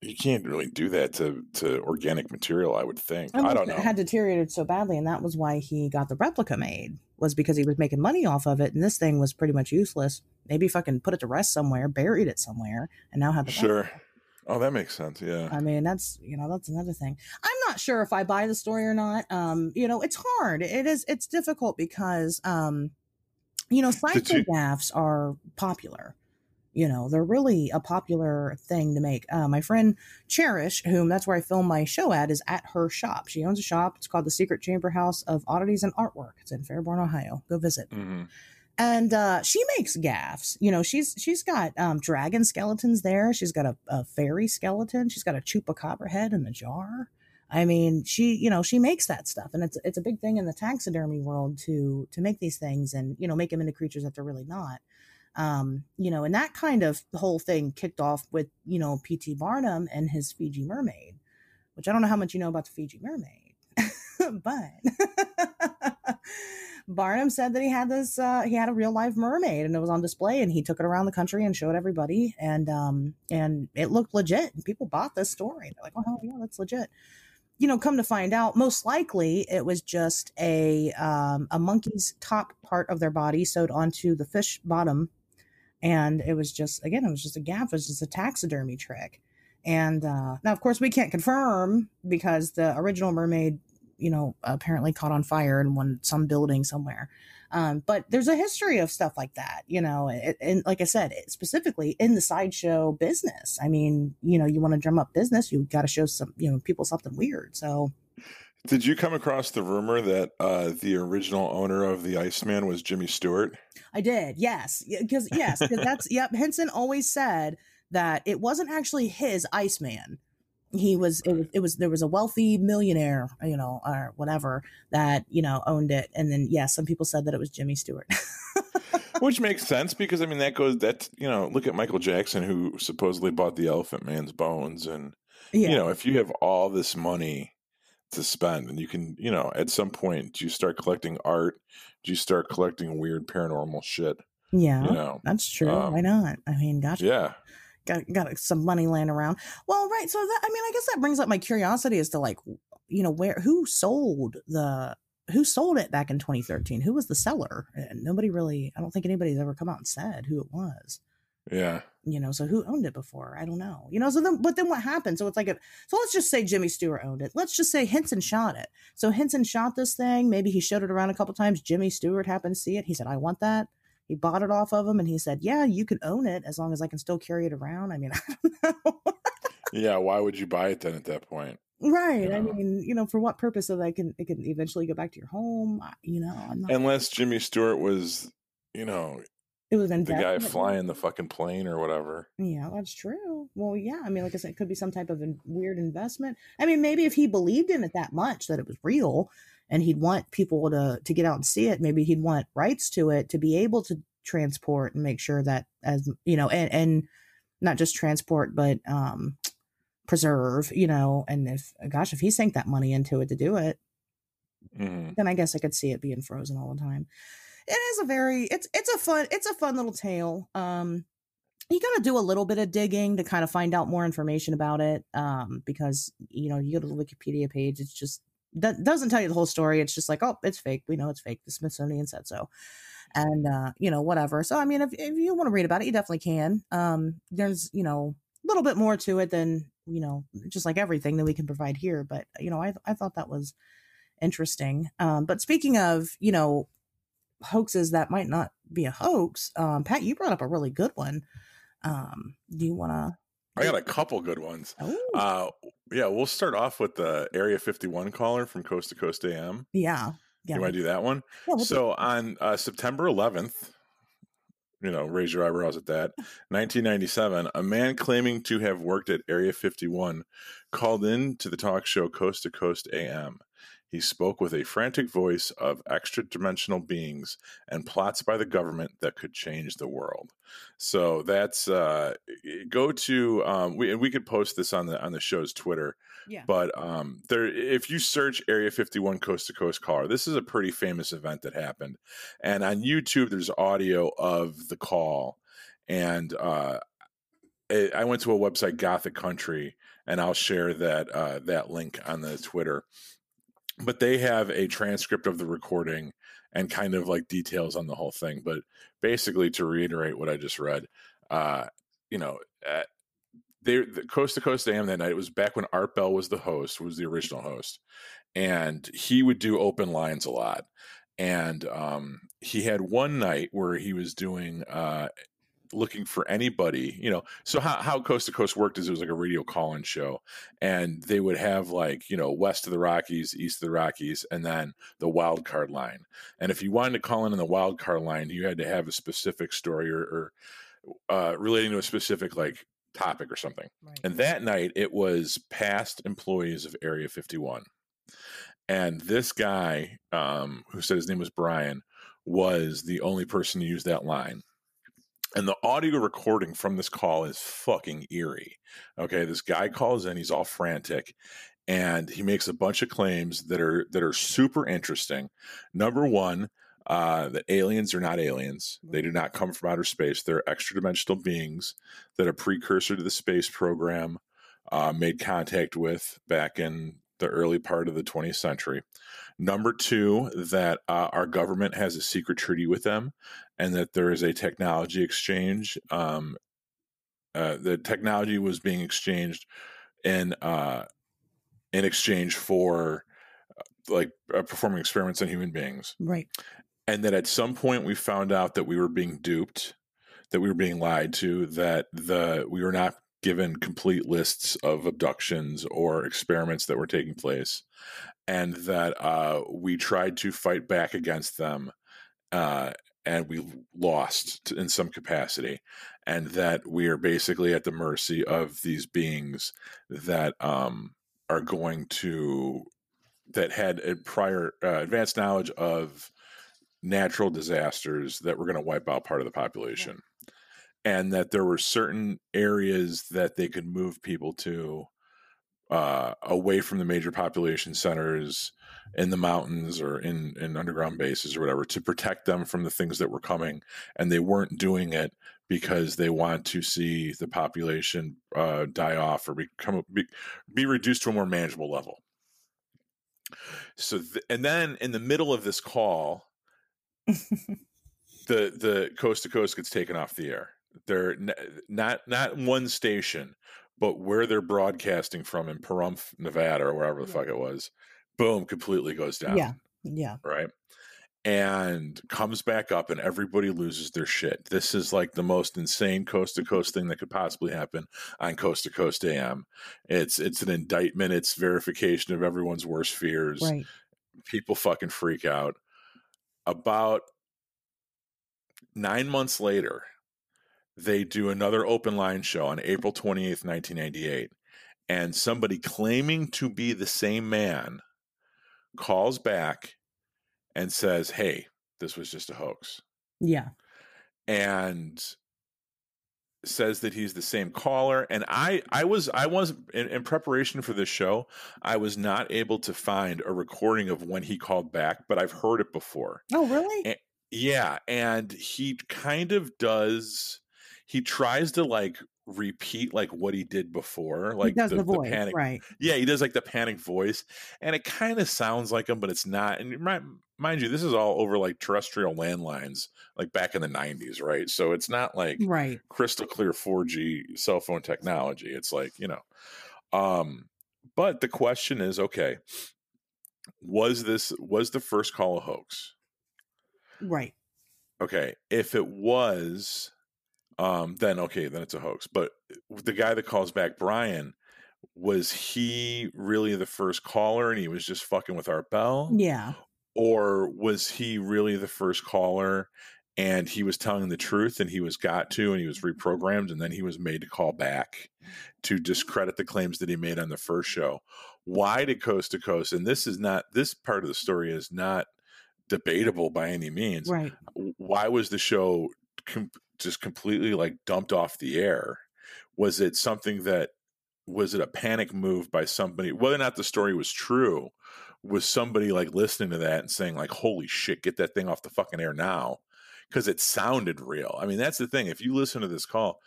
you can't really do that to to organic material. I would think. I Unless don't know. it had deteriorated so badly, and that was why he got the replica made. Was because he was making money off of it, and this thing was pretty much useless. Maybe fucking put it to rest somewhere, buried it somewhere, and now have the replica. Sure. Oh, that makes sense. Yeah. I mean, that's you know that's another thing. I'm not sure if I buy the story or not. Um, you know, it's hard. It is. It's difficult because um, you know, sideshow you- gaffs are popular. You know, they're really a popular thing to make. Uh, my friend Cherish, whom that's where I film my show at, is at her shop. She owns a shop. It's called the Secret Chamber House of Oddities and Artwork. It's in Fairborn, Ohio. Go visit hmm and uh she makes gaffs you know she's she's got um dragon skeletons there she's got a, a fairy skeleton she's got a chupacabra head in a jar i mean she you know she makes that stuff and it's it's a big thing in the taxidermy world to to make these things and you know make them into creatures that they're really not um you know and that kind of whole thing kicked off with you know pt barnum and his fiji mermaid which i don't know how much you know about the fiji mermaid but Barnum said that he had this uh he had a real live mermaid and it was on display and he took it around the country and showed everybody and um and it looked legit and people bought this story. They're like, "Oh hell yeah, that's legit." You know, come to find out, most likely it was just a um a monkey's top part of their body sewed onto the fish bottom and it was just again, it was just a gaff, it was just a taxidermy trick. And uh now of course we can't confirm because the original mermaid you know apparently caught on fire in one some building somewhere. Um, but there's a history of stuff like that you know it, and like i said specifically in the sideshow business. I mean you know you want to drum up business you got to show some you know people something weird. So Did you come across the rumor that uh, the original owner of the Iceman was Jimmy Stewart? i did yes. Because yes, because that's yep henson always said that it wasn't actually his iceman. He was it, was it was there was a wealthy millionaire you know or whatever that you know owned it. And then yeah some people said that it was jimmy stewart. Which makes sense because I mean that goes that you know look at Michael Jackson who supposedly bought the Elephant Man's bones. And yeah. you know if you have all this money to spend and you can you know at some point do you start collecting art do you start collecting weird paranormal shit yeah you know That's true. Um, Why not? I mean, gosh, yeah got got some money laying around. Well, right. So that I mean, I guess that brings up my curiosity as to like, you know, where who sold the who sold it back in 2013? Who was the seller? And nobody really. I don't think anybody's ever come out and said who it was. Yeah. You know, so who owned it before? I don't know. You know, so then, but then what happened? So it's like, a, so let's just say Jimmy Stewart owned it. Let's just say Henson shot it. So Henson shot this thing. Maybe he showed it around a couple times. Jimmy Stewart happened to see it. He said, I want that. He bought it off of him and he said, Yeah, you can own it as long as I can still carry it around. I mean, I don't know. yeah. Why would you buy it then at that point? Right. You I mean, you know, for what purpose so that I can it can eventually go back to your home? You know, I'm not, Unless Jimmy Stewart was, you know, it was the guy flying the fucking plane or whatever. Yeah, that's true. Well, yeah. I mean, like I said, it could be some type of in- weird investment. I mean, maybe if he believed in it that much that it was real, and he'd want people to to get out and see it, maybe he'd want rights to it to be able to transport and make sure that as you know, and and not just transport, but um preserve. You know, and if gosh, if he sank that money into it to do it, hmm then I guess I could see it being frozen all the time. It is a very it's it's a fun it's a fun little tale. Um you got to do a little bit of digging to kind of find out more information about it um because you know, you go to the Wikipedia page it's just that doesn't tell you the whole story. It's just like, oh, it's fake. We know it's fake. The Smithsonian said so. And uh, you know, whatever. So I mean, if if you want to read about it, you definitely can. Um there's, you know, a little bit more to it than, you know, just like everything that we can provide here, but you know, I I thought that was interesting. Um, but speaking of, you know, hoaxes that might not be a hoax, um, Pat, you brought up a really good one. Um, do you want to? I got a couple good ones. Oh, Uh, yeah, we'll start off with the Area 51 caller from Coast to Coast AM. yeah, yeah. You want to do that one? Yeah, we'll do- so on uh, September 11th, you know, raise your eyebrows at that. 1997, a man claiming to have worked at Area 51 called in to the talk show Coast to Coast AM. He spoke with a frantic voice of extra dimensional beings and plots by the government that could change the world. So that's uh, go to um, we and we could post this on the on the show's Twitter. yeah, But um, there, if you search Area 51 Coast to Coast caller, this is a pretty famous event that happened. And on YouTube, there's audio of the call. And uh, I I went to a website, Gothic Country, and I'll share that uh, that link on the Twitter. But they have a transcript of the recording and kind of like details on the whole thing. But basically, to reiterate what I just read, uh, you know, uh, they the coast to coast AM that night. It was back when Art Bell was the host, was the original host, and he would do open lines a lot. And um, he had one night where he was doing uh, looking for anybody, you know. So how how coast to coast worked is it was like a radio call-in show, and they would have like you know west of the Rockies, east of the Rockies, and then the wild card line. And if you wanted to call in on the wild card line, you had to have a specific story or, or uh, relating to a specific like topic or something. right. And that night, it was past employees of Area 51. And this guy, um, who said his name was Brian, was the only person to use that line. And the audio recording from this call is fucking eerie. Okay, this guy calls in, he's all frantic, and he makes a bunch of claims that are that are super interesting. Number one, uh, that aliens are not aliens. They do not come from outer space. They're extra dimensional beings that a precursor to the space program uh, made contact with back in the early part of the 20th century. Number two, that uh, our government has a secret treaty with them and that there is a technology exchange. Um, uh, the technology was being exchanged in, uh, in exchange for uh, like uh, performing experiments on human beings right. and that at some point we found out that we were being duped that we were being lied to that the we were not given complete lists of abductions or experiments that were taking place and that uh, we tried to fight back against them uh, and we lost in some capacity and that we are basically at the mercy of these beings that um, are going to that had a prior uh, advanced knowledge of natural disasters that were going to wipe out part of the population and that there were certain areas that they could move people to uh, away from the major population centers in the mountains or in, in underground bases or whatever to protect them from the things that were coming and they weren't doing it because they want to see the population uh, die off or become be, be reduced to a more manageable level. So, th- and then in the middle of this call, the the coast to coast gets taken off the air. They're uh, not not one station, but where they're broadcasting from in Pahrump, Nevada, or wherever the Yeah. fuck it was. Boom, completely goes down. Yeah. Yeah. Right. And comes back up, and everybody loses their shit. This is like the most insane coast to coast thing that could possibly happen on Coast to Coast AM. It's it's an indictment. It's verification of everyone's worst fears Right. people fucking freak out. About nine months later, they do another open line show on April 28th, 1998. And somebody claiming to be the same man calls back and says, Hey, this was just a hoax. Yeah. And says that he's the same caller and i i was i was in, in preparation for this show i was not able to find a recording of when he called back but i've heard it before Oh, really? Eh, yeah and he kind of does he tries to like repeat like what he did before like he does the, voice, panic right? yeah he does like the panic voice and it kind of sounds like him but it's not and mind, mind you this is all over like terrestrial landlines like back in the 90s right so it's not like Right. crystal clear 4G cell phone technology. It's like, you know. Um but the question is, okay, was this was the first call a hoax? Right. Okay, if it was um then okay, then it's a hoax. But the guy that calls back Brian was he really the first caller and he was just fucking with Art Bell? Yeah. or was he really the first caller and he was telling the truth and he was got to and he was reprogrammed and then he was made to call back to discredit the claims that he made on the first show why did coast to coast and this is not this part of the story is not debatable by any means Right. why was the show just completely like dumped off the air. Was it something that was it a panic move by somebody whether or not the story was true was somebody like listening to that and saying like holy shit get that thing off the fucking air now because it sounded real. I mean that's the thing if you listen to this call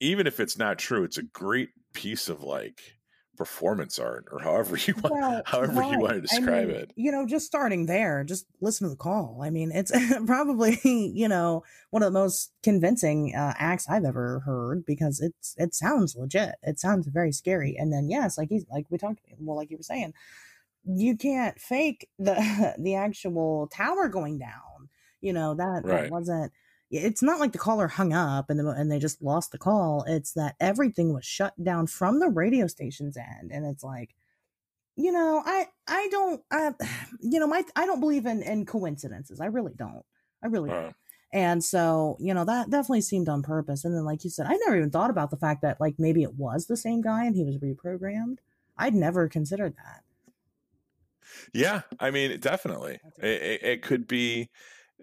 even if it's not true it's a great piece of like performance art or however you want Well, however you want to right. I describe mean, it You know, just starting there, just listen to the call. I mean, it's probably you know one of the most convincing uh, acts I've ever heard because it's it sounds legit. It sounds very scary. And then yes, like he's like we talked, well, like you were saying, you can't fake the the actual tower going down. You know that, that wasn't. It's not like the caller hung up and the, and they just lost the call. It's that everything was shut down from the radio station's end, and it's like you know i i don't I, you know my i don't believe in in coincidences. I really don't. I really don't. Uh, and so you know that definitely seemed on purpose. And then like you said i never even thought about the fact that like maybe it was the same guy and he was reprogrammed. I'd never considered that. Yeah, I mean, definitely. It, it, it could be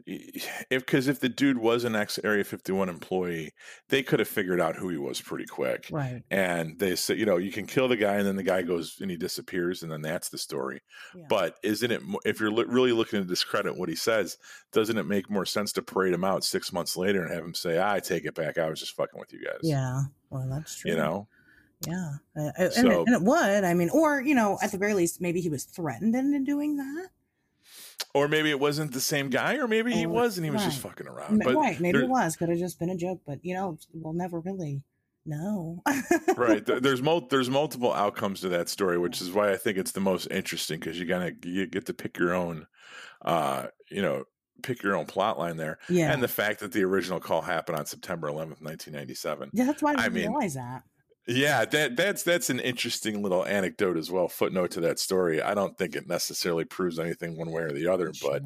if because if the dude was an ex Area 51 employee, they could have figured out who he was pretty quick. right And they said, you know, you can kill the guy, and then the guy goes and he disappears, and then that's the story. yeah. But isn't it if you're really looking to discredit what he says, doesn't it make more sense to parade him out six months later and have him say, "I take it back, I was just fucking with you guys." yeah well that's true you know. yeah Uh, uh, and, So- it, and it would i mean or you know at the very least maybe he was threatened into doing that Or maybe it wasn't the same guy, or maybe he was and he was just fucking around. But right maybe there- it was could have just been a joke but you know we'll never really know right there's mul- there's multiple outcomes to that story which is why i think it's the most interesting because you gotta you get to pick your own uh you know pick your own plot line there yeah and the fact that the original call happened on september 11th 1997 Yeah, that's why I I didn't mean, realize that. Yeah that that's that's an interesting little anecdote as well footnote to that story i don't think it necessarily proves anything one way or the other but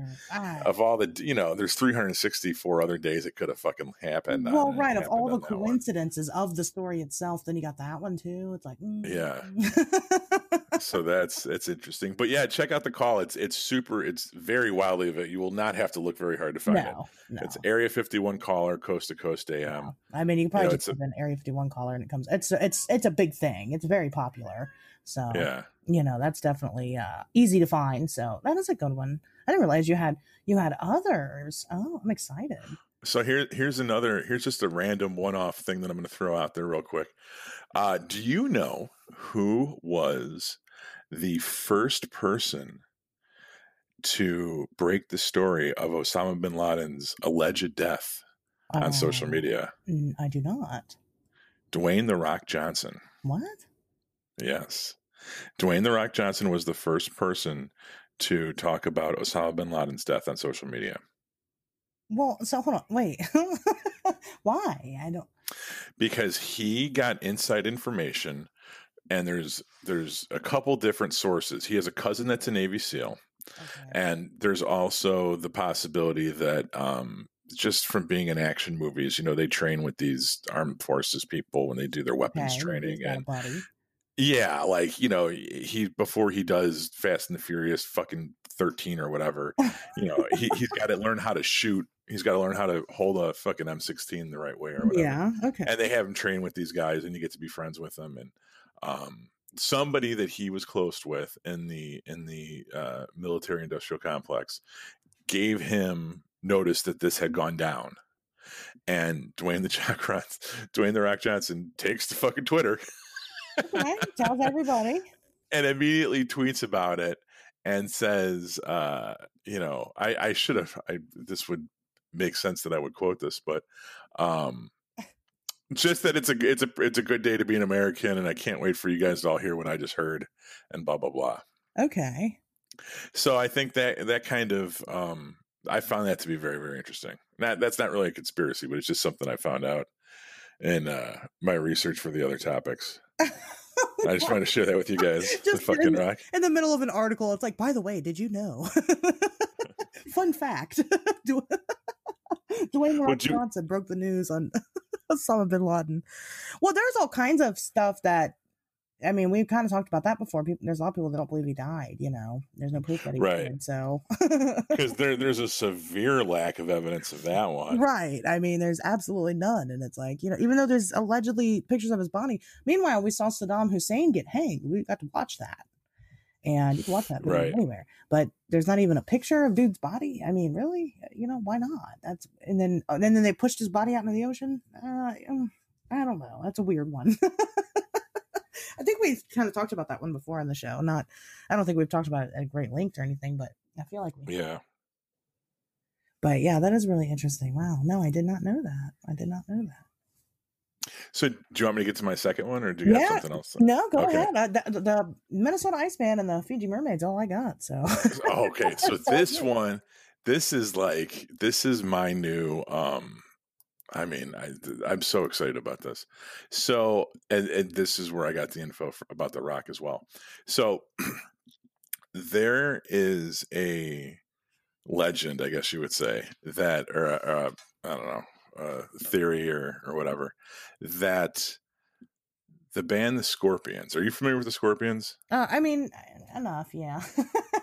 of all the you know there's 364 other days it could have fucking happened well, on- right. Of all the that one. coincidences of the story itself, then you got that one too. It's like, Yeah. yeah. so that's it's interesting. But yeah, check out the call. It's it's super. It's very wildly of it. You will not have to look very hard to find it. no, no. It's Area 51 caller, coast to coast AM. no. I mean, you can probably know, just put an Area 51 caller and it comes. It's it's it's a big thing. It's very popular. So Yeah, you know that's definitely uh, easy to find. So that is a good one. I didn't realize you had you had others. Oh, I'm excited. So here, here's another. Here's just a random one-off thing that I'm going to throw out there real quick. Uh, do you know who was the first person to break the story of Osama bin Laden's alleged death on social Uh, media? I do not. Dwayne the Rock Johnson. What? Yes, Dwayne the Rock Johnson was the first person to talk about Osama bin Laden's death on social media. Well, so hold on. Wait. Why? I don't. because he got inside information and there's there's a couple different sources he has a cousin that's a navy seal Okay. and there's also the possibility that um just from being in action movies you know they train with these armed forces people when they do their weapons Okay, training he's got a and yeah like you know he before he does fast and the furious fucking 13 or whatever you know he, he's got to learn how to shoot he's got to learn how to hold a fucking m16 the right way or whatever Yeah. Okay. and they have him train with these guys and you get to be friends with them and um, somebody that he was close with in the in the uh, military industrial complex gave him notice that this had gone down and Dwayne the Jack Rock, Dwayne the Rock Johnson takes to fucking Twitter okay. Tells everybody. and immediately tweets about it and says, uh, you know, I, I should have, I, this would make sense that I would quote this, but, um, just that it's a, it's a, it's a good day to be an American. And I can't wait for you guys to all hear what I just heard and blah, blah, blah. Okay. So I think that, that kind of, um, I found that to be very, very interesting. Not, that's not really a conspiracy, but it's just something I found out in, uh, my research for the other topics. I just wanted to share that with you guys. the Just fucking kidding. rock. in the middle of an article, it's like, by the way, did you know? Fun fact: Du- Dwayne The Rock Would you- Johnson broke the news on Osama bin Laden. Well, there's all kinds of stuff that. I mean, we've kind of talked about that before. People, there's a lot of people that don't believe he died. You know, there's no proof that he Right. did. So, because there, there's a severe lack of evidence of that one. right? I mean, there's absolutely none, and it's like you know, even though there's allegedly pictures of his body. Meanwhile, we saw Saddam Hussein get hanged. We got to watch that, and you can watch that Right. anywhere. But there's not even a picture of dude's body. I mean, really? You know, why not? That's and then and then they pushed his body out into the ocean. Uh, um, I don't know. That's a weird one. I think we kind of talked about that one before on the show. Not, I don't think we've talked about it at great length or anything, but I feel like we. Yeah. But yeah, that is really interesting. Wow. No, I did not know that. I did not know that. So, do you want me to get to my second one, or do you Yeah. have something else? No, go Okay. ahead. Uh, the, the Minnesota Iceman and the Fiji Mermaids, all I got. So. Oh, okay, so this one, this is like this is my new. um I mean, I, I'm so excited about this. So, and, and this is where I got the info for, about the Rock as well. So, there is a legend, I guess you would say, that, or uh, I don't know, uh, theory or or whatever, that the band the Scorpions. Are you familiar with the Scorpions? Uh, I mean, enough. Yeah.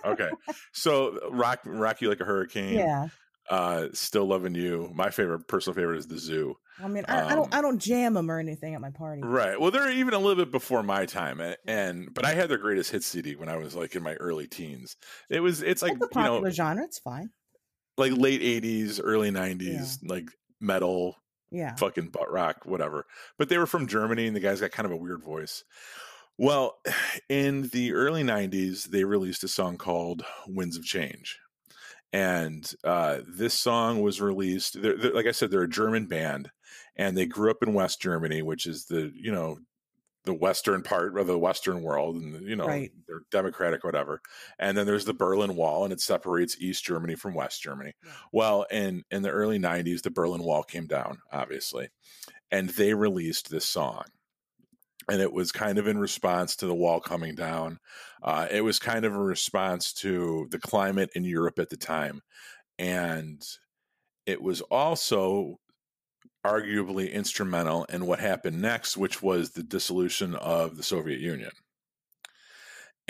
Okay, so rock, rock you like a hurricane. yeah. Uh, still loving you. My favorite, personal favorite, is the Zoo. I mean, I, I Um, don't, I don't jam them or anything at my party. Right. Well, they're even a little bit before my time, and, and but I had their greatest hit CD when I was like in my early teens. It was, it's like It's a you popular know, genre. It's fine. like late '80s, early '90s, like metal, Yeah. fucking butt rock, whatever. But they were from Germany, and the guy's got kind of a weird voice. Well, in the early '90s, they released a song called "Winds of Change," and uh, this song was released. They're, they're- like I said, they're a German band, and they grew up in West Germany, which is the you know the western part of the Western world, and you know Right. they're democratic, whatever. And then there's the Berlin Wall, and it separates East Germany from West Germany. Well, in in the early '90s, the Berlin Wall came down, obviously, and they released this song. And it was kind of in response to the wall coming down. Uh, it was kind of a response to the climate in Europe at the time. And it was also arguably instrumental in what happened next, which was the dissolution of the Soviet Union.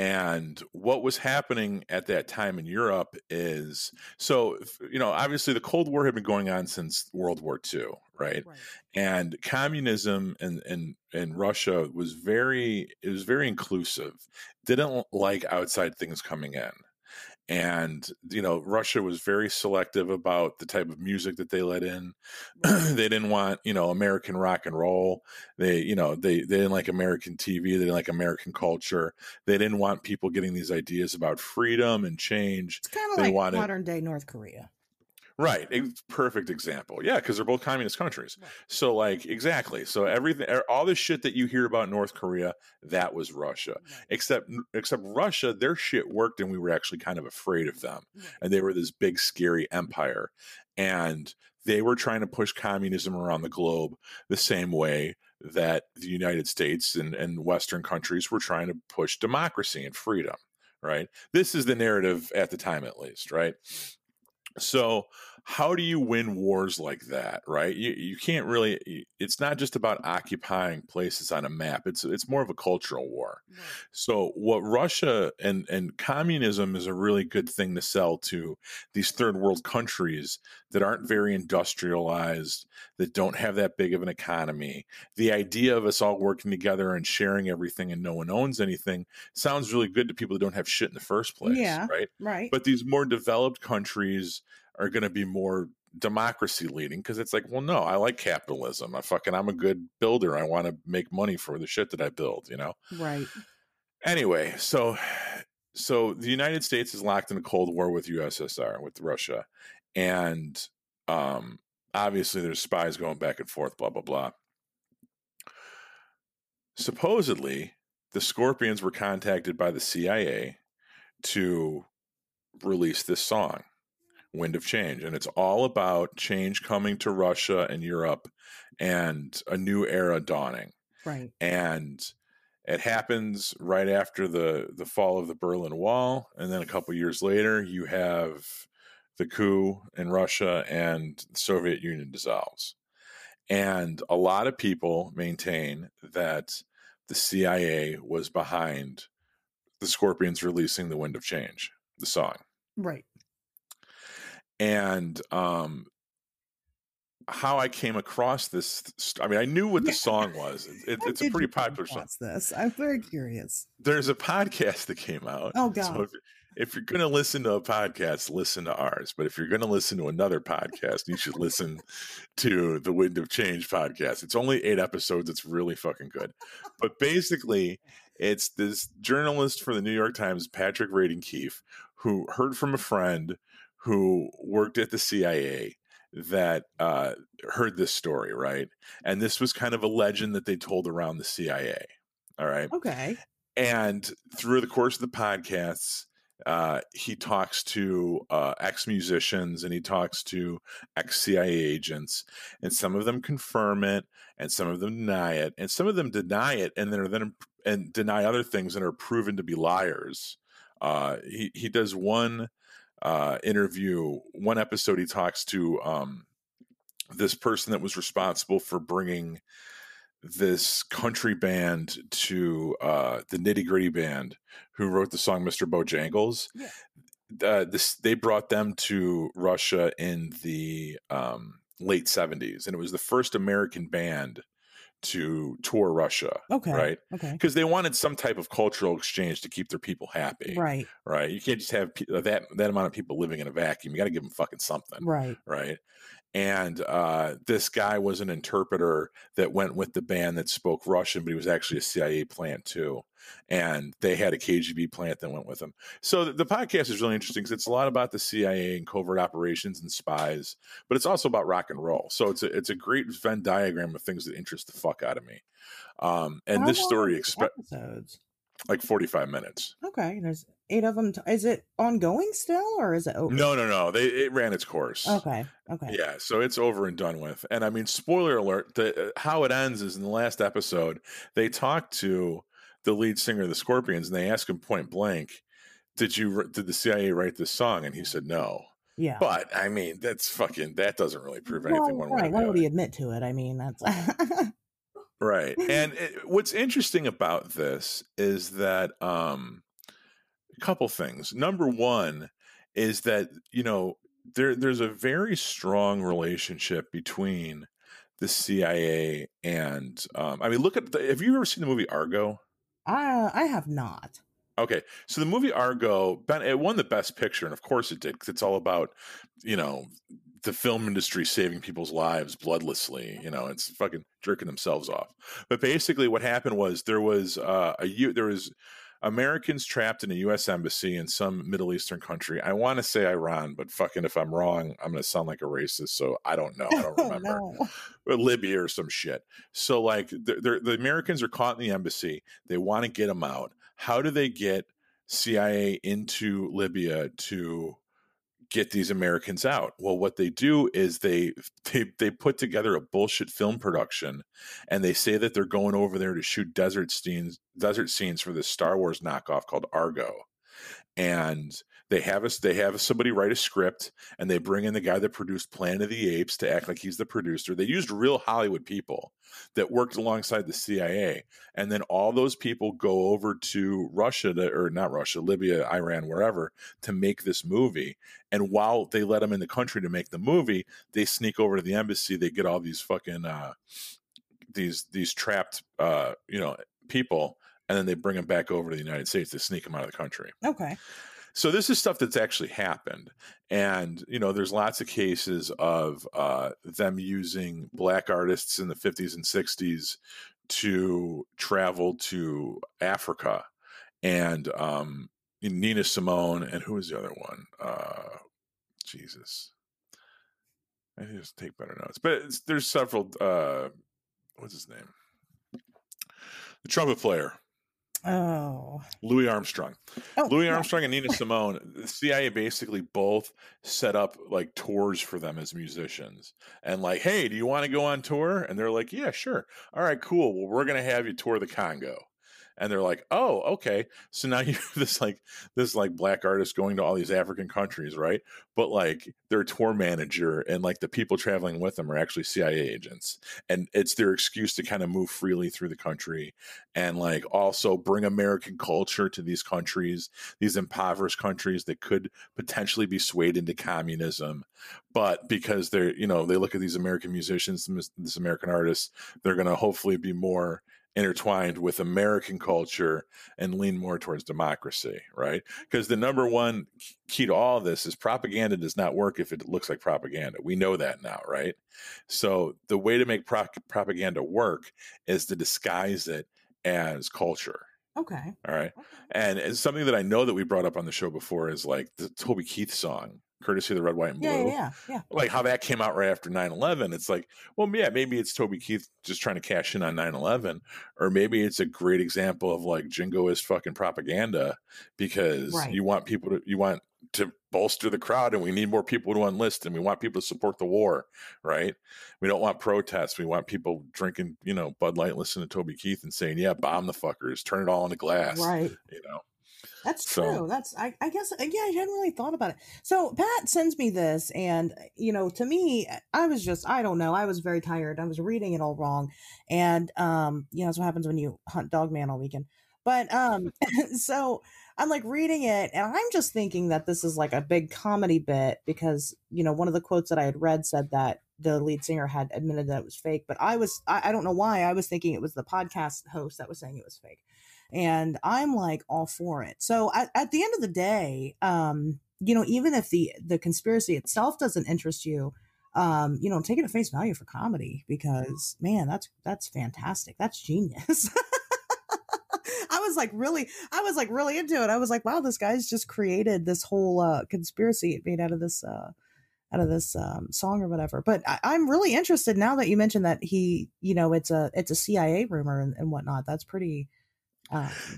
And what was happening at that time in Europe is so, you know, obviously the Cold War had been going on since World War II, right? Right. and communism in, in in Russia was very it was very inclusive. Didn't like outside things coming in, and you know russia was very selective about the type of music that they let in. Mm-hmm. They didn't want you know american rock and roll. They you know they they didn't like american tv they didn't like american culture. They didn't want people getting these ideas about freedom and change. It's kind of like wanted- modern day North Korea. Right, a perfect example. Yeah, because they're both communist countries. Right. So, like, exactly. So everything, er, all the shit that you hear about North Korea, that was Russia. Except, except Russia, their shit worked, and we were actually kind of afraid of them. And they were this big, scary empire, and they were trying to push communism around the globe the same way that the United States and, and Western countries were trying to push democracy and freedom. Right. This is the narrative at the time, at least. Right. So, how do you win wars like that, right? You you can't really. It's not just about occupying places on a map. It's it's more of a cultural war. So, what Russia and and communism is a really good thing to sell to these third world countries that aren't very industrialized, that don't have that big of an economy. The idea of us all working together and sharing everything and no one owns anything sounds really good to people that don't have shit in the first place, Yeah. right? Right. But these more developed countries are going to be more democracy leading because it's like, well, no, I like capitalism. I fucking, I'm a good builder. I want to make money for the shit that I build, you know? right. Anyway, so, so the United States is locked in a Cold War with USSR, with Russia. And, um, obviously there's spies going back and forth, blah, blah, blah. Supposedly, the Scorpions were contacted by the CIA to release this song, Wind of Change. And it's all about change coming to Russia and Europe and a new era dawning. Right. And it happens right after the, the fall of the Berlin Wall. And then a couple years later, you have the coup in Russia and the Soviet Union dissolves. And a lot of people maintain that the CIA was behind the Scorpions releasing The Wind of Change, the song. Right. And um, how I came across this, st- I mean, I knew what the song was. It, How it's a pretty popular song. This I'm very curious. There's a podcast that came out. Oh So God. if, if you're going to listen to a podcast, listen to ours. But if you're going to listen to another podcast, you should listen to the Wind of Change podcast. It's only eight episodes. It's really fucking good. But basically, it's this journalist for the New York Times, Patrick Radden Keefe, who heard from a friend who worked at the CIA that uh, heard this story, right? And this was kind of a legend that they told around the CIA. All right. Okay. And through the course of the podcasts, uh, he talks to uh, ex musicians and he talks to ex CIA agents, and some of them confirm it, and some of them deny it, and some of them deny it, and then are then and deny other things and are proven to be liars. Uh, he he does one uh, interview, one episode. He talks to um, this person that was responsible for bringing this country band to uh, the Nitty Gritty Band, who wrote the song "Mr. Bojangles." Yeah. Uh, this they brought them to Russia in the um, late seventies, and it was the first American band to tour Russia. Okay. Right, Okay. because they wanted some type of cultural exchange to keep their people happy. Right. Right. You can't just have pe- that that amount of people living in a vacuum. You got to give them fucking something Right. right? And uh, this guy was an interpreter that went with the band that spoke Russian, but he was actually a CIA plant too. And they had a KGB plant that went with them. So the, the podcast is really interesting because it's a lot about the CIA and covert operations and spies, but it's also about rock and roll. So it's a it's a great Venn diagram of things that interest the fuck out of me. Um, and How this story expect episodes. like forty five minutes. Okay. There's eight of them. T- is it ongoing still, or is it over? No, no, no. They it ran its course. Okay. Okay. Yeah, so it's over and done with. And I mean, spoiler alert: the uh, how it ends is in the last episode. They talk to the lead singer of the Scorpions, and they ask him point blank, "Did you did the CIA write this song?" And he said no. Yeah. But I mean, that's fucking that doesn't really prove anything well, one way right. Why would he admit to it? I mean, that's Right. And it, what's interesting about this is that um a couple things. Number 1 is that, you know, there there's a very strong relationship between the CIA and um I mean look at the, have you ever seen the movie Argo? I I have not. Okay, so the movie Argo, ben, it won the Best Picture, and of course it did because it's all about, you know, the film industry saving people's lives bloodlessly. You know, it's fucking jerking themselves off. But basically, what happened was there was uh, a there was Americans trapped in a U.S. embassy in some Middle Eastern country. I want to say Iran, but fucking if I'm wrong, I'm going to sound like a racist. So I don't know. I don't oh, remember. no. But Libya or some shit. So like the, the Americans are caught in the embassy. They want to get them out. How do they get CIA into Libya to get these Americans out. Well, what they do is they they they put together a bullshit film production, and they say that they're going over there to shoot desert scenes desert scenes for this Star Wars knockoff called Argo, and they have us they have somebody write a script and they bring in the guy that produced planet of the apes to act like he's the producer. They used real hollywood people that worked alongside the cia and then all those people go over to russia to, or not russia libya iran wherever to make this movie and while they let them in the country to make the movie they sneak over to the embassy they get all these fucking uh these these trapped uh you know people and then they bring them back over to the united states to sneak them out of the country. Okay so this is stuff that's actually happened, and you know, there's lots of cases of uh, them using black artists in the 50s and 60s to travel to Africa, and um, Nina Simone, and who was the other one? Uh, Jesus, I need to take better notes. But there's several. Uh, what's his name? The trumpet player. Oh. Louis Armstrong. Oh, Louis yeah. Armstrong and Nina Simone, the CIA basically both set up like tours for them as musicians. And like, hey, do you want to go on tour? And they're like, yeah, sure. All right, cool. Well, we're going to have you tour the Congo and they're like, "Oh, okay." So now you have this like this like black artist going to all these African countries, right? But like their tour manager and like the people traveling with them are actually CIA agents, and it's their excuse to kind of move freely through the country and like also bring American culture to these countries, these impoverished countries that could potentially be swayed into communism, but because they're you know they look at these American musicians, this American artists, they're going to hopefully be more intertwined with American culture and lean more towards democracy, right? Because the number one key to all this is propaganda does not work if it looks like propaganda. We know that now, right? So the way to make pro- propaganda work is to disguise it as culture. Okay. All right. Okay. And it's something that I know that we brought up on the show before is like the Toby Keith song courtesy of the red, white, and blue. Yeah, yeah, yeah. Like how that came out right after 9 11. It's like, well, yeah, maybe it's Toby Keith just trying to cash in on 9 11, or maybe it's a great example of like jingoist fucking propaganda because right. you want people to, you want to bolster the crowd and we need more people to enlist and we want people to support the war, right? We don't want protests. We want people drinking, you know, Bud Light, listening to Toby Keith and saying, yeah, bomb the fuckers, turn it all into glass. Right. You know? That's true. So, That's I, I guess uh, yeah, I hadn't really thought about it. So Pat sends me this, and uh, you know, to me, I was just I don't know. I was very tired. I was reading it all wrong, and um, you know, that's what happens when you hunt dog man all weekend. But um, so I'm like reading it, and I'm just thinking that this is like a big comedy bit because you know one of the quotes that I had read said that the lead singer had admitted that it was fake, but I was I, I don't know why I was thinking it was the podcast host that was saying it was fake and I'm like all for it. So at, at the end of the day, um, you know, even if the the conspiracy itself doesn't interest you, um, you know, take it at face value for comedy because man, that's that's fantastic. That's genius. I was like really, I was like really into it. I was like, wow, this guy's just created this whole uh, conspiracy made out of this uh, out of this um, song or whatever. But I, am really interested now that you mentioned that he, you know, it's a it's a CIA rumor and, and whatnot. That's pretty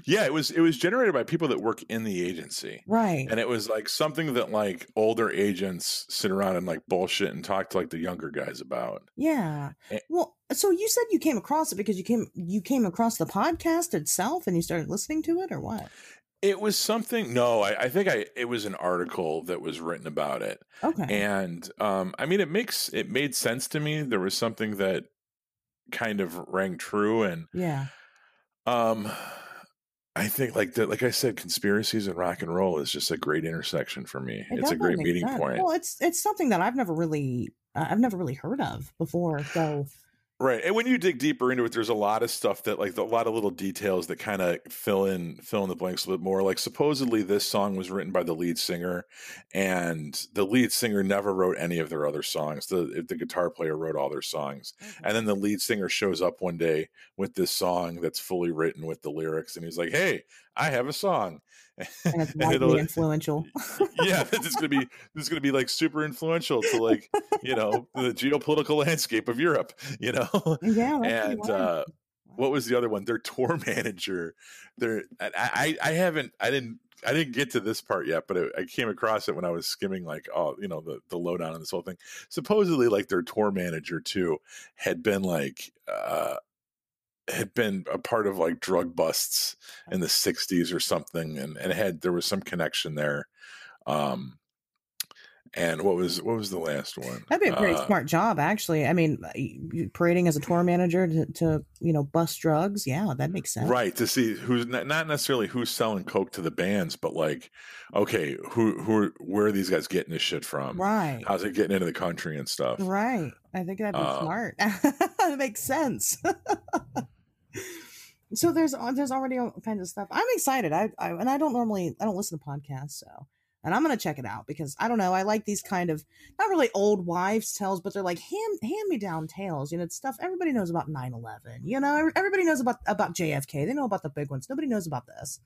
yeah, it was it was generated by people that work in the agency, right? And it was like something that like older agents sit around and like bullshit and talk to like the younger guys about. Yeah. And, well, so you said you came across it because you came you came across the podcast itself and you started listening to it, or what? It was something. No, I, I, think I. It was an article that was written about it. Okay. And um, I mean, it makes it made sense to me. There was something that kind of rang true, and yeah. Um, I think like the, like I said, conspiracies and rock and roll is just a great intersection for me. It it's a great meeting sense. point. Well, it's it's something that I've never really I've never really heard of before. So Right. And when you dig deeper into it, there's a lot of stuff that like a lot of little details that kind of fill in fill in the blanks a little bit more. Like supposedly this song was written by the lead singer and the lead singer never wrote any of their other songs. The the guitar player wrote all their songs. Mm-hmm. And then the lead singer shows up one day with this song that's fully written with the lyrics and he's like, "Hey, I have a song." And it's widely influential. yeah, it's gonna be this is gonna be like super influential to like you know the geopolitical landscape of Europe. You know, yeah, and uh, what was the other one? Their tour manager. Their I, I I haven't I didn't I didn't get to this part yet, but it, I came across it when I was skimming like oh you know the the lowdown on this whole thing. Supposedly, like their tour manager too had been like uh had been a part of like drug busts in the 60s or something and, and had there was some connection there um and what was what was the last one? That'd be a pretty uh, smart job actually. I mean uh, parading as a tour manager to, to, you know bust drugs? Yeah that makes sense. Right to see who's not, not necessarily who's selling coke to the bands but like okay who who where are these guys getting this shit from? Right. How's it getting into the country and stuff? Right. I think that'd be uh, smart. That makes sense. So there's uh, there's already all kinds of stuff. I'm excited. I, I and I don't normally I don't listen to podcasts, so and I'm gonna check it out because I don't know. I like these kind of not really old wives' tales, but they're like hand hand me down tales. You know, it's stuff everybody knows about 9/11. You know, everybody knows about about JFK. They know about the big ones. Nobody knows about this.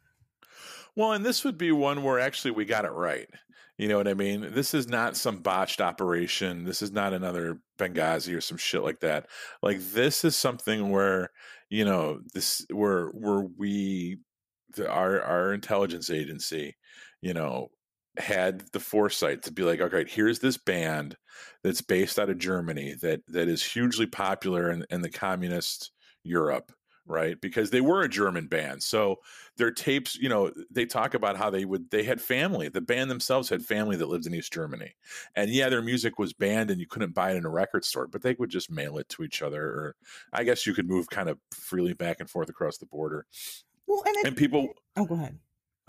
Well, and this would be one where actually we got it right. You know what I mean? This is not some botched operation. This is not another Benghazi or some shit like that. Like this is something where you know this where where we our our intelligence agency you know had the foresight to be like okay here's this band that's based out of germany that that is hugely popular in, in the communist europe right? Because they were a german band. So their tapes you know they talk about how they would they had family the band themselves had family that lived in east germany. And yeah their music was banned and you couldn't buy it in a record store but they would just mail it to each other or i guess you could move kind of freely back and forth across the border. Well and, it, and people oh go ahead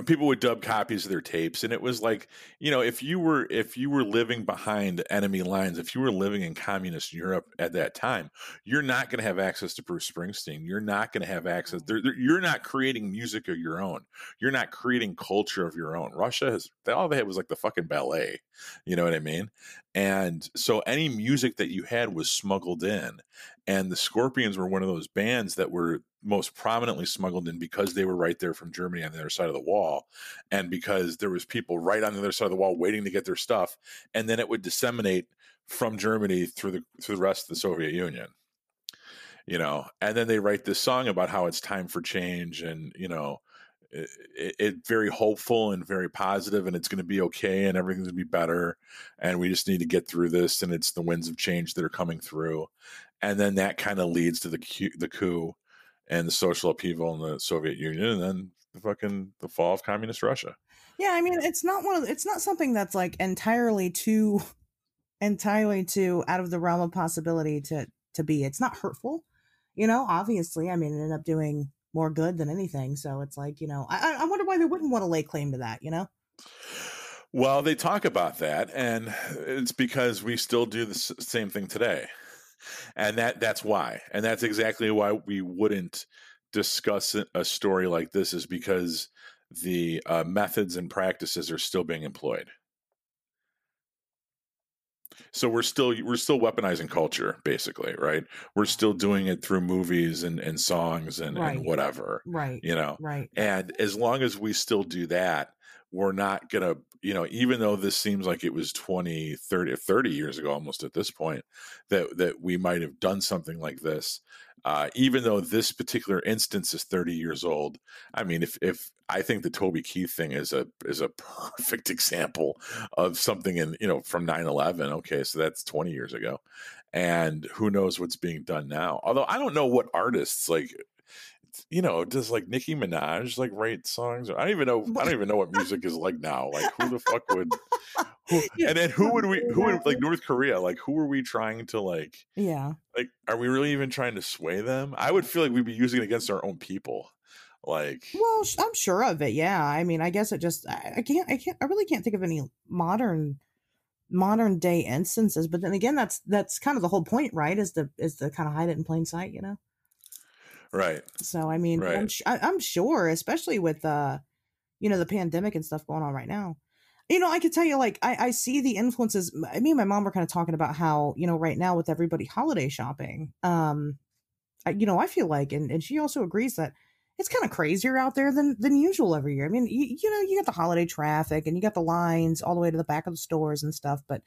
people would dub copies of their tapes and it was like you know if you were if you were living behind enemy lines if you were living in communist europe at that time you're not going to have access to bruce springsteen. You're not going to have access mm. they're, they're, you're not creating music of your own. You're not creating culture of your own. Russia has all they had was like the fucking ballet you know what i mean? And so any music that you had was smuggled in and the scorpions were one of those bands that were most prominently smuggled in because they were right there from Germany on the other side of the wall, and because there was people right on the other side of the wall waiting to get their stuff, and then it would disseminate from Germany through the through the rest of the Soviet Union. You know, and then they write this song about how it's time for change, and you know, it, it, it very hopeful and very positive, and it's going to be okay, and everything's going to be better, and we just need to get through this, and it's the winds of change that are coming through, and then that kind of leads to the the coup and the social upheaval in the Soviet Union, and then the fucking the fall of communist Russia. Yeah, I mean, it's not one of it's not something that's like entirely too entirely too out of the realm of possibility to to be. It's not hurtful, you know. Obviously, I mean, it ended up doing more good than anything. So it's like you know, I I wonder why they wouldn't want to lay claim to that, you know. Well, they talk about that, and it's because we still do the same thing today and that that's why. And that's exactly why we wouldn't discuss a story like this is because the uh, methods and practices are still being employed. So we're still we're still weaponizing culture basically right? We're still doing it through movies and, and songs and, right. and whatever right. you know? Right. And as long as we still do that we're not going to you know even though this seems like it was 20 30 30 years ago almost at this point that that we might have done something like this uh, even though this particular instance is 30 years old i mean if if i think the toby keith thing is a is a perfect example of something in you know from 9-11 okay so that's 20 years ago and who knows what's being done now although i don't know what artists like you know, does like Nicki Minaj like write songs? I don't even know. I don't even know what music is like now. Like who the fuck would? Who, and then who would we? Who would like North Korea? Like who are we trying to like? Yeah. Like, are we really even trying to sway them? I would feel like we'd be using it against our own people. Like, well, I'm sure of it. Yeah. I mean, I guess it just I, I can't. I can't. I really can't think of any modern modern day instances but then again that's that's kind of the whole point right is to is to kind of hide it in plain sight you know right so i mean right. I'm, I, I'm sure especially with uh you know the pandemic and stuff going on right now you know i could tell you like i i see the influences me and my mom were kind of talking about how you know right now with everybody holiday shopping um I, you know i feel like and and she also agrees that it's kind of crazier out there than than usual every year. I mean, you, you know, you got the holiday traffic and you got the lines all the way to the back of the stores and stuff, but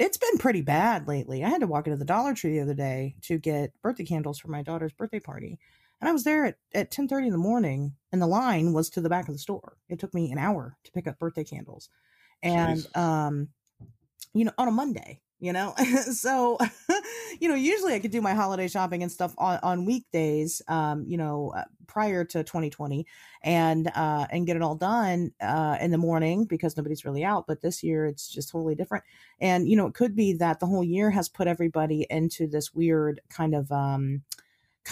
it's been pretty bad lately. I had to walk into the Dollar Tree the other day to get birthday candles for my daughter's birthday party. And I was there at, at 10 30 in the morning and the line was to the back of the store. It took me an hour to pick up birthday candles. And Jeez. um, you know, on a Monday you know? So you know usually i could do my holiday shopping and stuff on, on weekdays um you know uh, prior to 2020 and uh and get it all done uh in the morning because nobody's really out but this year it's just totally different. And you know it could be that the whole year has put everybody into this weird kind of um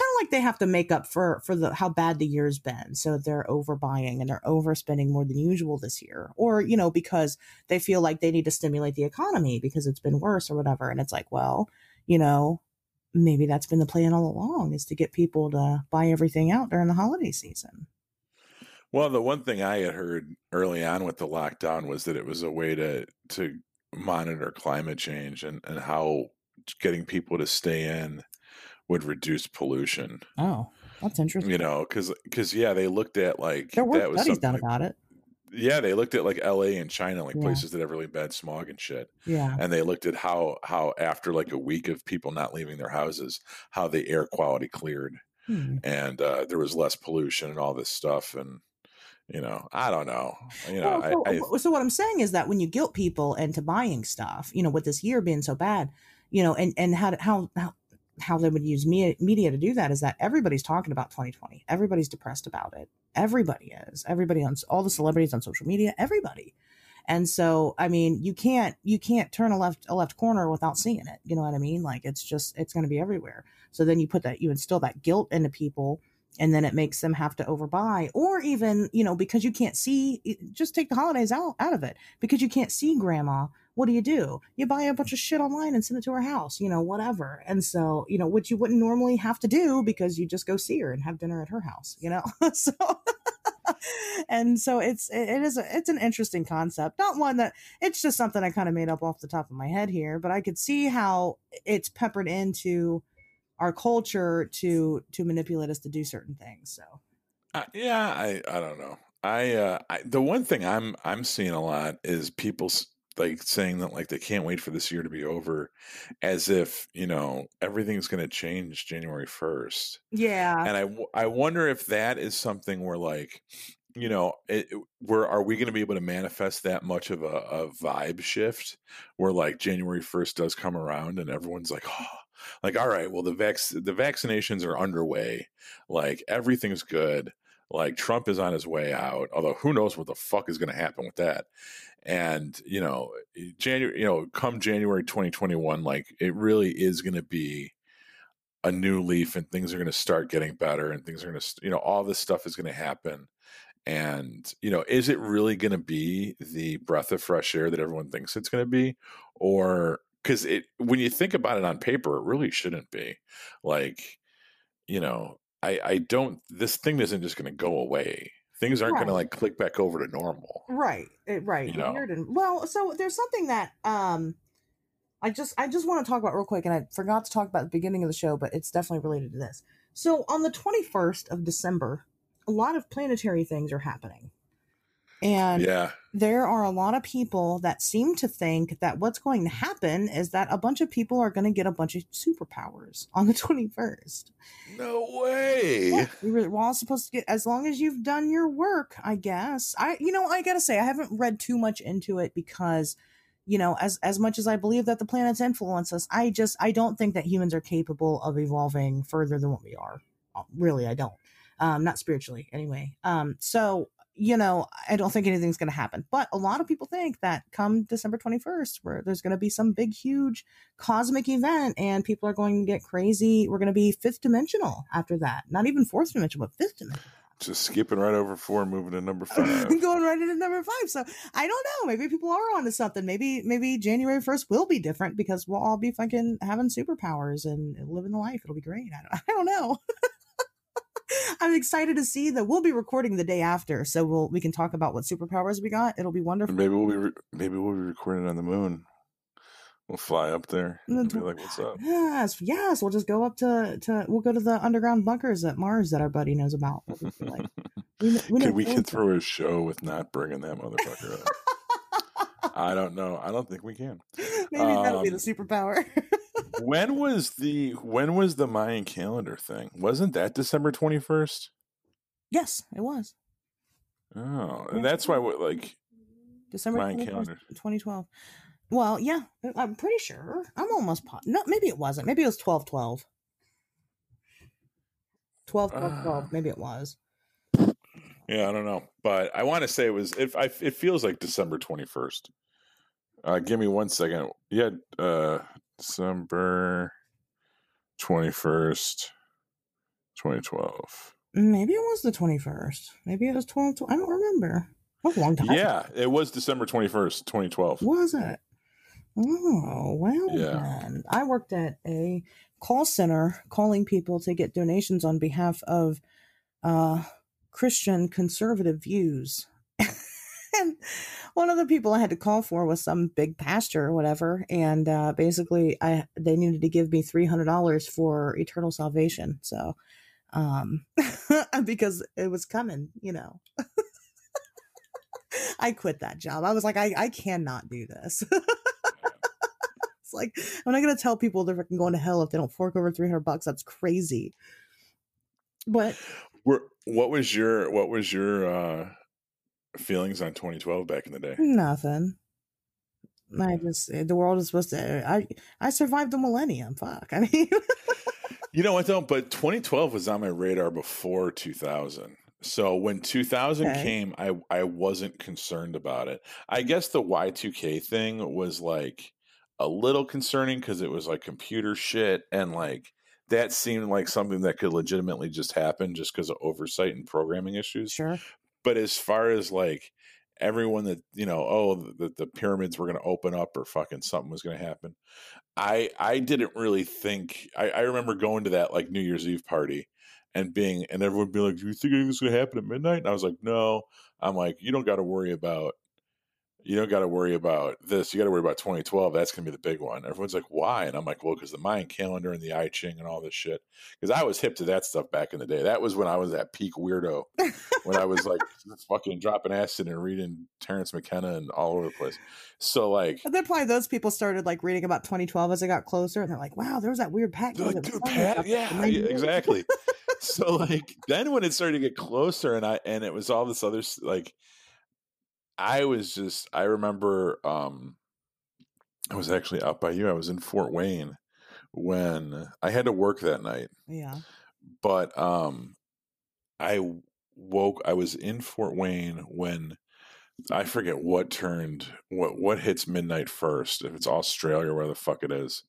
of like they have to make up for for the how bad the year's been. So they're overbuying and they're overspending more than usual this year. Or you know because they feel like they need to stimulate the economy because it's been worse or whatever. And it's like well you know maybe that's been the plan all along is to get people to buy everything out during the holiday season. Well the one thing i had heard early on with the lockdown was that it was a way to to monitor climate change and and how getting people to stay in would reduce pollution. Oh, that's interesting. You know, because because yeah, they looked at like there were studies done about it. Yeah, they looked at like L.A. and China, like yeah. places that have really bad smog and shit. Yeah, and they looked at how how after like a week of people not leaving their houses, how the air quality cleared, hmm. and uh, there was less pollution and all this stuff, and you know, I don't know. You know, well, so, I, I, so what I'm saying is that when you guilt people into buying stuff, you know, with this year being so bad, you know, and and how how how how they would use media, media to do that is that everybody's talking about 2020. Everybody's depressed about it. Everybody is. Everybody on all the celebrities on social media. Everybody. And so, I mean, you can't you can't turn a left a left corner without seeing it. You know what I mean? Like it's just it's going to be everywhere. So then you put that you instill that guilt into people and then it makes them have to overbuy or even you know because you can't see eh, just take the holidays out out of it because you can't see grandma what do you do? You buy a bunch of shit online and send it to her house, you know, whatever. And so, you know, which you wouldn't normally have to do because you just go see her and have dinner at her house, you know? so, and so it's, it is, a, it's an interesting concept. Not one that it's just something I kind of made up off the top of my head here, but I could see how it's peppered into our culture to, to manipulate us to do certain things. So, uh, yeah, I, I don't know. I, uh, I, the one thing I'm I'm seeing a lot is people like saying that like they can't wait for this year to be over as if you know everything's going to change january 1st yeah. And i i wonder if that is something where like you know it, where are we going to be able to manifest that much of a, a vibe shift where like january 1st does come around and everyone's like oh like all right well the vac the vaccinations are underway. Like everything's good like Trump is on his way out, although who knows what the fuck is going to happen with that. And you know eh, january you know come january 2021 like it really is going to be a new leaf and things are going to start getting better and things are going to you know all this stuff is going to happen. And you know is it really going to be the breath of fresh air that everyone thinks it's going to be? Or because it when you think about it on paper it really shouldn't be. Like you know i i don't this thing isn't just going to go away things aren't right. going to like click back over to normal. Right. It, right. You know? And well, so there's something that um I just I just want to talk about real quick and I forgot to talk about the beginning of the show, but it's definitely related to this. So on the 21st of December, a lot of planetary things are happening. And yeah. there are a lot of people that seem to think that what's going to happen is that a bunch of people are going to get a bunch of superpowers on the 21st. No way. Yeah, we're all supposed to get, as long as you've done your work, I guess. I, you know, I got to say, I haven't read too much into it because, you know, as, as much as I believe that the planets influence us, I just, I don't think that humans are capable of evolving further than what we are. Uh, really, I don't. Um, not spiritually anyway. Um, so you know, I don't think anything's going to happen. But a lot of people think that come December 21st, where there's going to be some big, huge cosmic event and people are going to get crazy. We're going to be fifth dimensional after that. Not even fourth dimensional, but fifth dimensional. Just skipping right over four, moving to number five. going right into number five. So I don't know. Maybe people are onto something. Maybe maybe January first will be different because we'll all be fucking having superpowers and living the life. It'll be great. I don't, I don't know. I'm excited to see that we'll be recording the day after, so we'll we can talk about what superpowers we got. It'll be wonderful. Maybe we'll be re- maybe we'll be recording on the moon. We'll fly up there and be like, "What's up?" Yes, yes. We'll just go up to to. We'll go to the underground bunkers at Mars that our buddy knows about. We'll like, we, we Could we can throw a show with not bringing that motherfucker up? I don't know. I don't think we can. Maybe that'll be the Um, superpower. When was the when was the Mayan calendar thing? Wasn't that December twenty first? yes, it was Oh, and that's why what like December Mayan 21st, calendar. 2012. Well, yeah, I'm pretty sure. I'm almost po- no, maybe it wasn't. Maybe it was 12 12. 12 12 Ah. 12. Maybe it was. Yeah, I don't know, but I want to say it was. If I, it feels like December twenty first. Uh, give me one second. Yeah, uh, December twenty first, twenty twelve. Maybe it was the 21st. Maybe it was 12 12. I don't remember. That a long time. Yeah, it was December twenty first, twenty twelve. Was it? Oh, well Yeah. then. I worked at a call center calling people to get donations on behalf of uh, Christian conservative views. And one of the people I had to call for was some big pastor or whatever. And uh, basically, I they needed to give me $300 for eternal salvation. So, um, because it was coming, you know. I quit that job. I was like, I, I cannot do this. it's like I'm not gonna tell people they're fucking going to hell if they don't fork over 300 bucks. That's crazy. But what was your what was your uh, feelings on twenty twelve back in the day? nothing. I mm-hmm. just eh, the world is supposed to. Eh, I I survived the millennium. Fuck. I mean, You know what though? But 2012 was on my radar before 2000. So when 2000 Okay. came, I I wasn't concerned about it. I guess the Y2K thing was like a little concerning because it was like computer shit and like that seemed like something that could legitimately just happen just because of oversight and programming issues. sure. But as far as like everyone that you know, oh, the, the pyramids were going to open up or fucking something was going to happen. I I didn't really think. I, I remember going to that like New Year's Eve party and being and everyone being like, "Do you think it's going to happen at midnight?" And I was like, "No." I'm like, "You don't got to worry about." You don't got to worry about this. You got to worry about 2012. That's going to be the big one. Everyone's like, why? And I'm like, well, because the Mayan calendar and the I Ching and all this shit. Because I was hip to that stuff back in the day. That was when I was at peak weirdo when I was like fucking dropping acid and reading Terence McKenna and all over the place. So like, And then probably those people started like reading about 2012 as it got closer, and they're like, "Wow, there was that weird pack." like, dude, Pat, yeah, yeah, exactly. so like, then when it started to get closer, and I and it was all this other like, I was just I remember um I was actually out by you. I was in Fort Wayne when I had to work that night. Yeah. but um i woke i was in fort wayne when i forget what turned what what hits midnight first if it's australia or where the fuck it is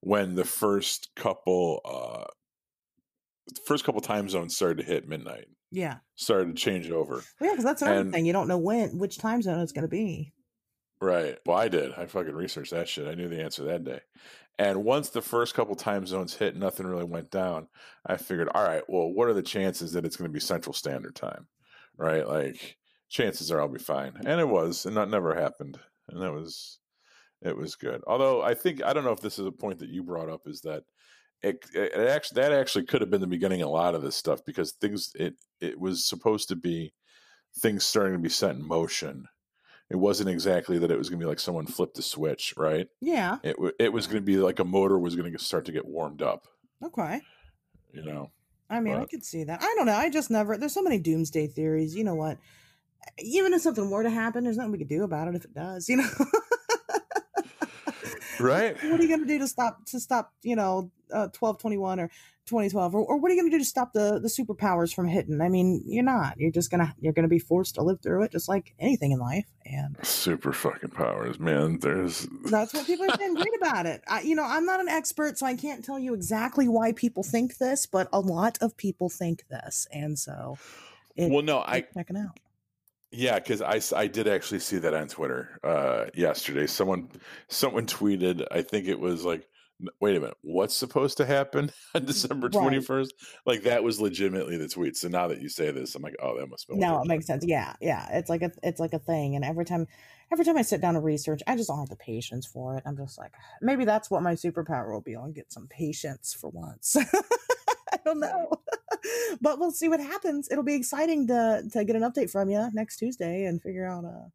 when the first couple uh first couple time zones started to hit midnight Yeah. started to change over Well, yeah, because that's another And- thing. You don't know when, which time zone it's going to be. Right. Well, I did. I fucking researched that shit. I knew the answer that day. And once the first couple time zones hit, nothing really went down. I figured, all right, well, what are the chances that it's going to be Central Standard Time? Right? Like, chances are I'll be fine. And it was, and that never happened. And that was, it was good. Although I think, I don't know if this is a point that you brought up, is that it, it actually, that actually could have been the beginning of a lot of this stuff because things, it, it was supposed to be things starting to be set in motion it wasn't exactly that it was going to be like someone flipped a switch, right? Yeah. It it was going to be like a motor was going to start to get warmed up, Okay. you know. I mean, I could see that. I don't know. I just never. There's so many doomsday theories. You know what? Even if something were to happen, there's nothing we could do about it if it does. You know. Right? what are you going to do to stop to stop you know uh, 1221 or 2012 or, or what are you going to do to stop the the superpowers from hitting i mean you're not you're just gonna you're gonna be forced to live through it just like anything in life and Super fucking powers, man. There's that's what people are saying great about it I, you know i'm not an expert so i can't tell you exactly why people think this but a lot of people think this and so it, well, no, I checking out. Yeah, because I, I did actually see that on Twitter uh, yesterday. Someone someone tweeted, I think it was like, wait a minute, what's supposed to happen on December twenty first? Right. Like that was legitimately the tweet. So now that you say this, I'm like, oh, that must be. No, it makes sense. Yeah, yeah. It's like a it's like a thing, and every time every time I sit down to research, I just don't have the patience for it. I'm just like, maybe that's what my superpower will be. I'll get some patience for once. I don't know, but we'll see what happens. It'll be exciting to to get an update from you next Tuesday and figure out. Uh,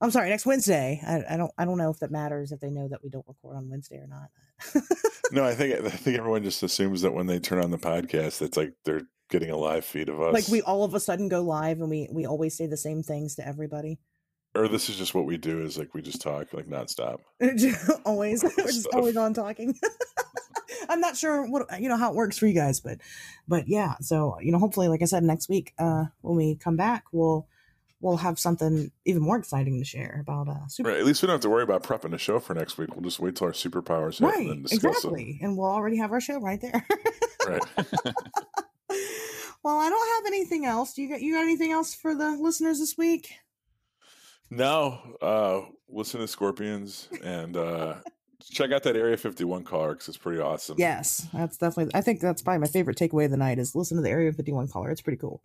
I'm sorry, next Wednesday. I, I don't I don't know if that matters if they know that we don't record on Wednesday or not. No, I think I think everyone just assumes that when they turn on the podcast, it's like they're getting a live feed of us. like we all of a sudden go live and we we always say the same things to everybody. Or this is just what we do. Is like we just talk like nonstop. always we're just Stuff. always on talking i'm not sure what you know how it works for you guys but but yeah so you know hopefully like i said next week uh when we come back we'll we'll have something even more exciting to share about uh super Right. At least we don't have to worry about prepping a show for next week. We'll just wait till our superpowers hit and right then discuss exactly and we'll already have our show right there. Right. well i don't have anything else do you got you got anything else for the listeners this week No, uh, listen to Scorpions and uh, check out that Area 51 caller because it's pretty awesome. yes that's definitely i think that's probably my favorite takeaway of the night is listen to the area 51 caller it's pretty cool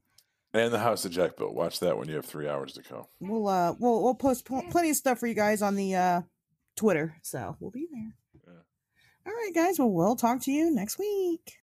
And the house that Jack built. Watch that when you have three hours to go. we'll uh we'll we'll post pl- plenty of stuff for you guys on the uh Twitter, so we'll be there. Yeah. All right, guys. Well, we'll talk to you next week.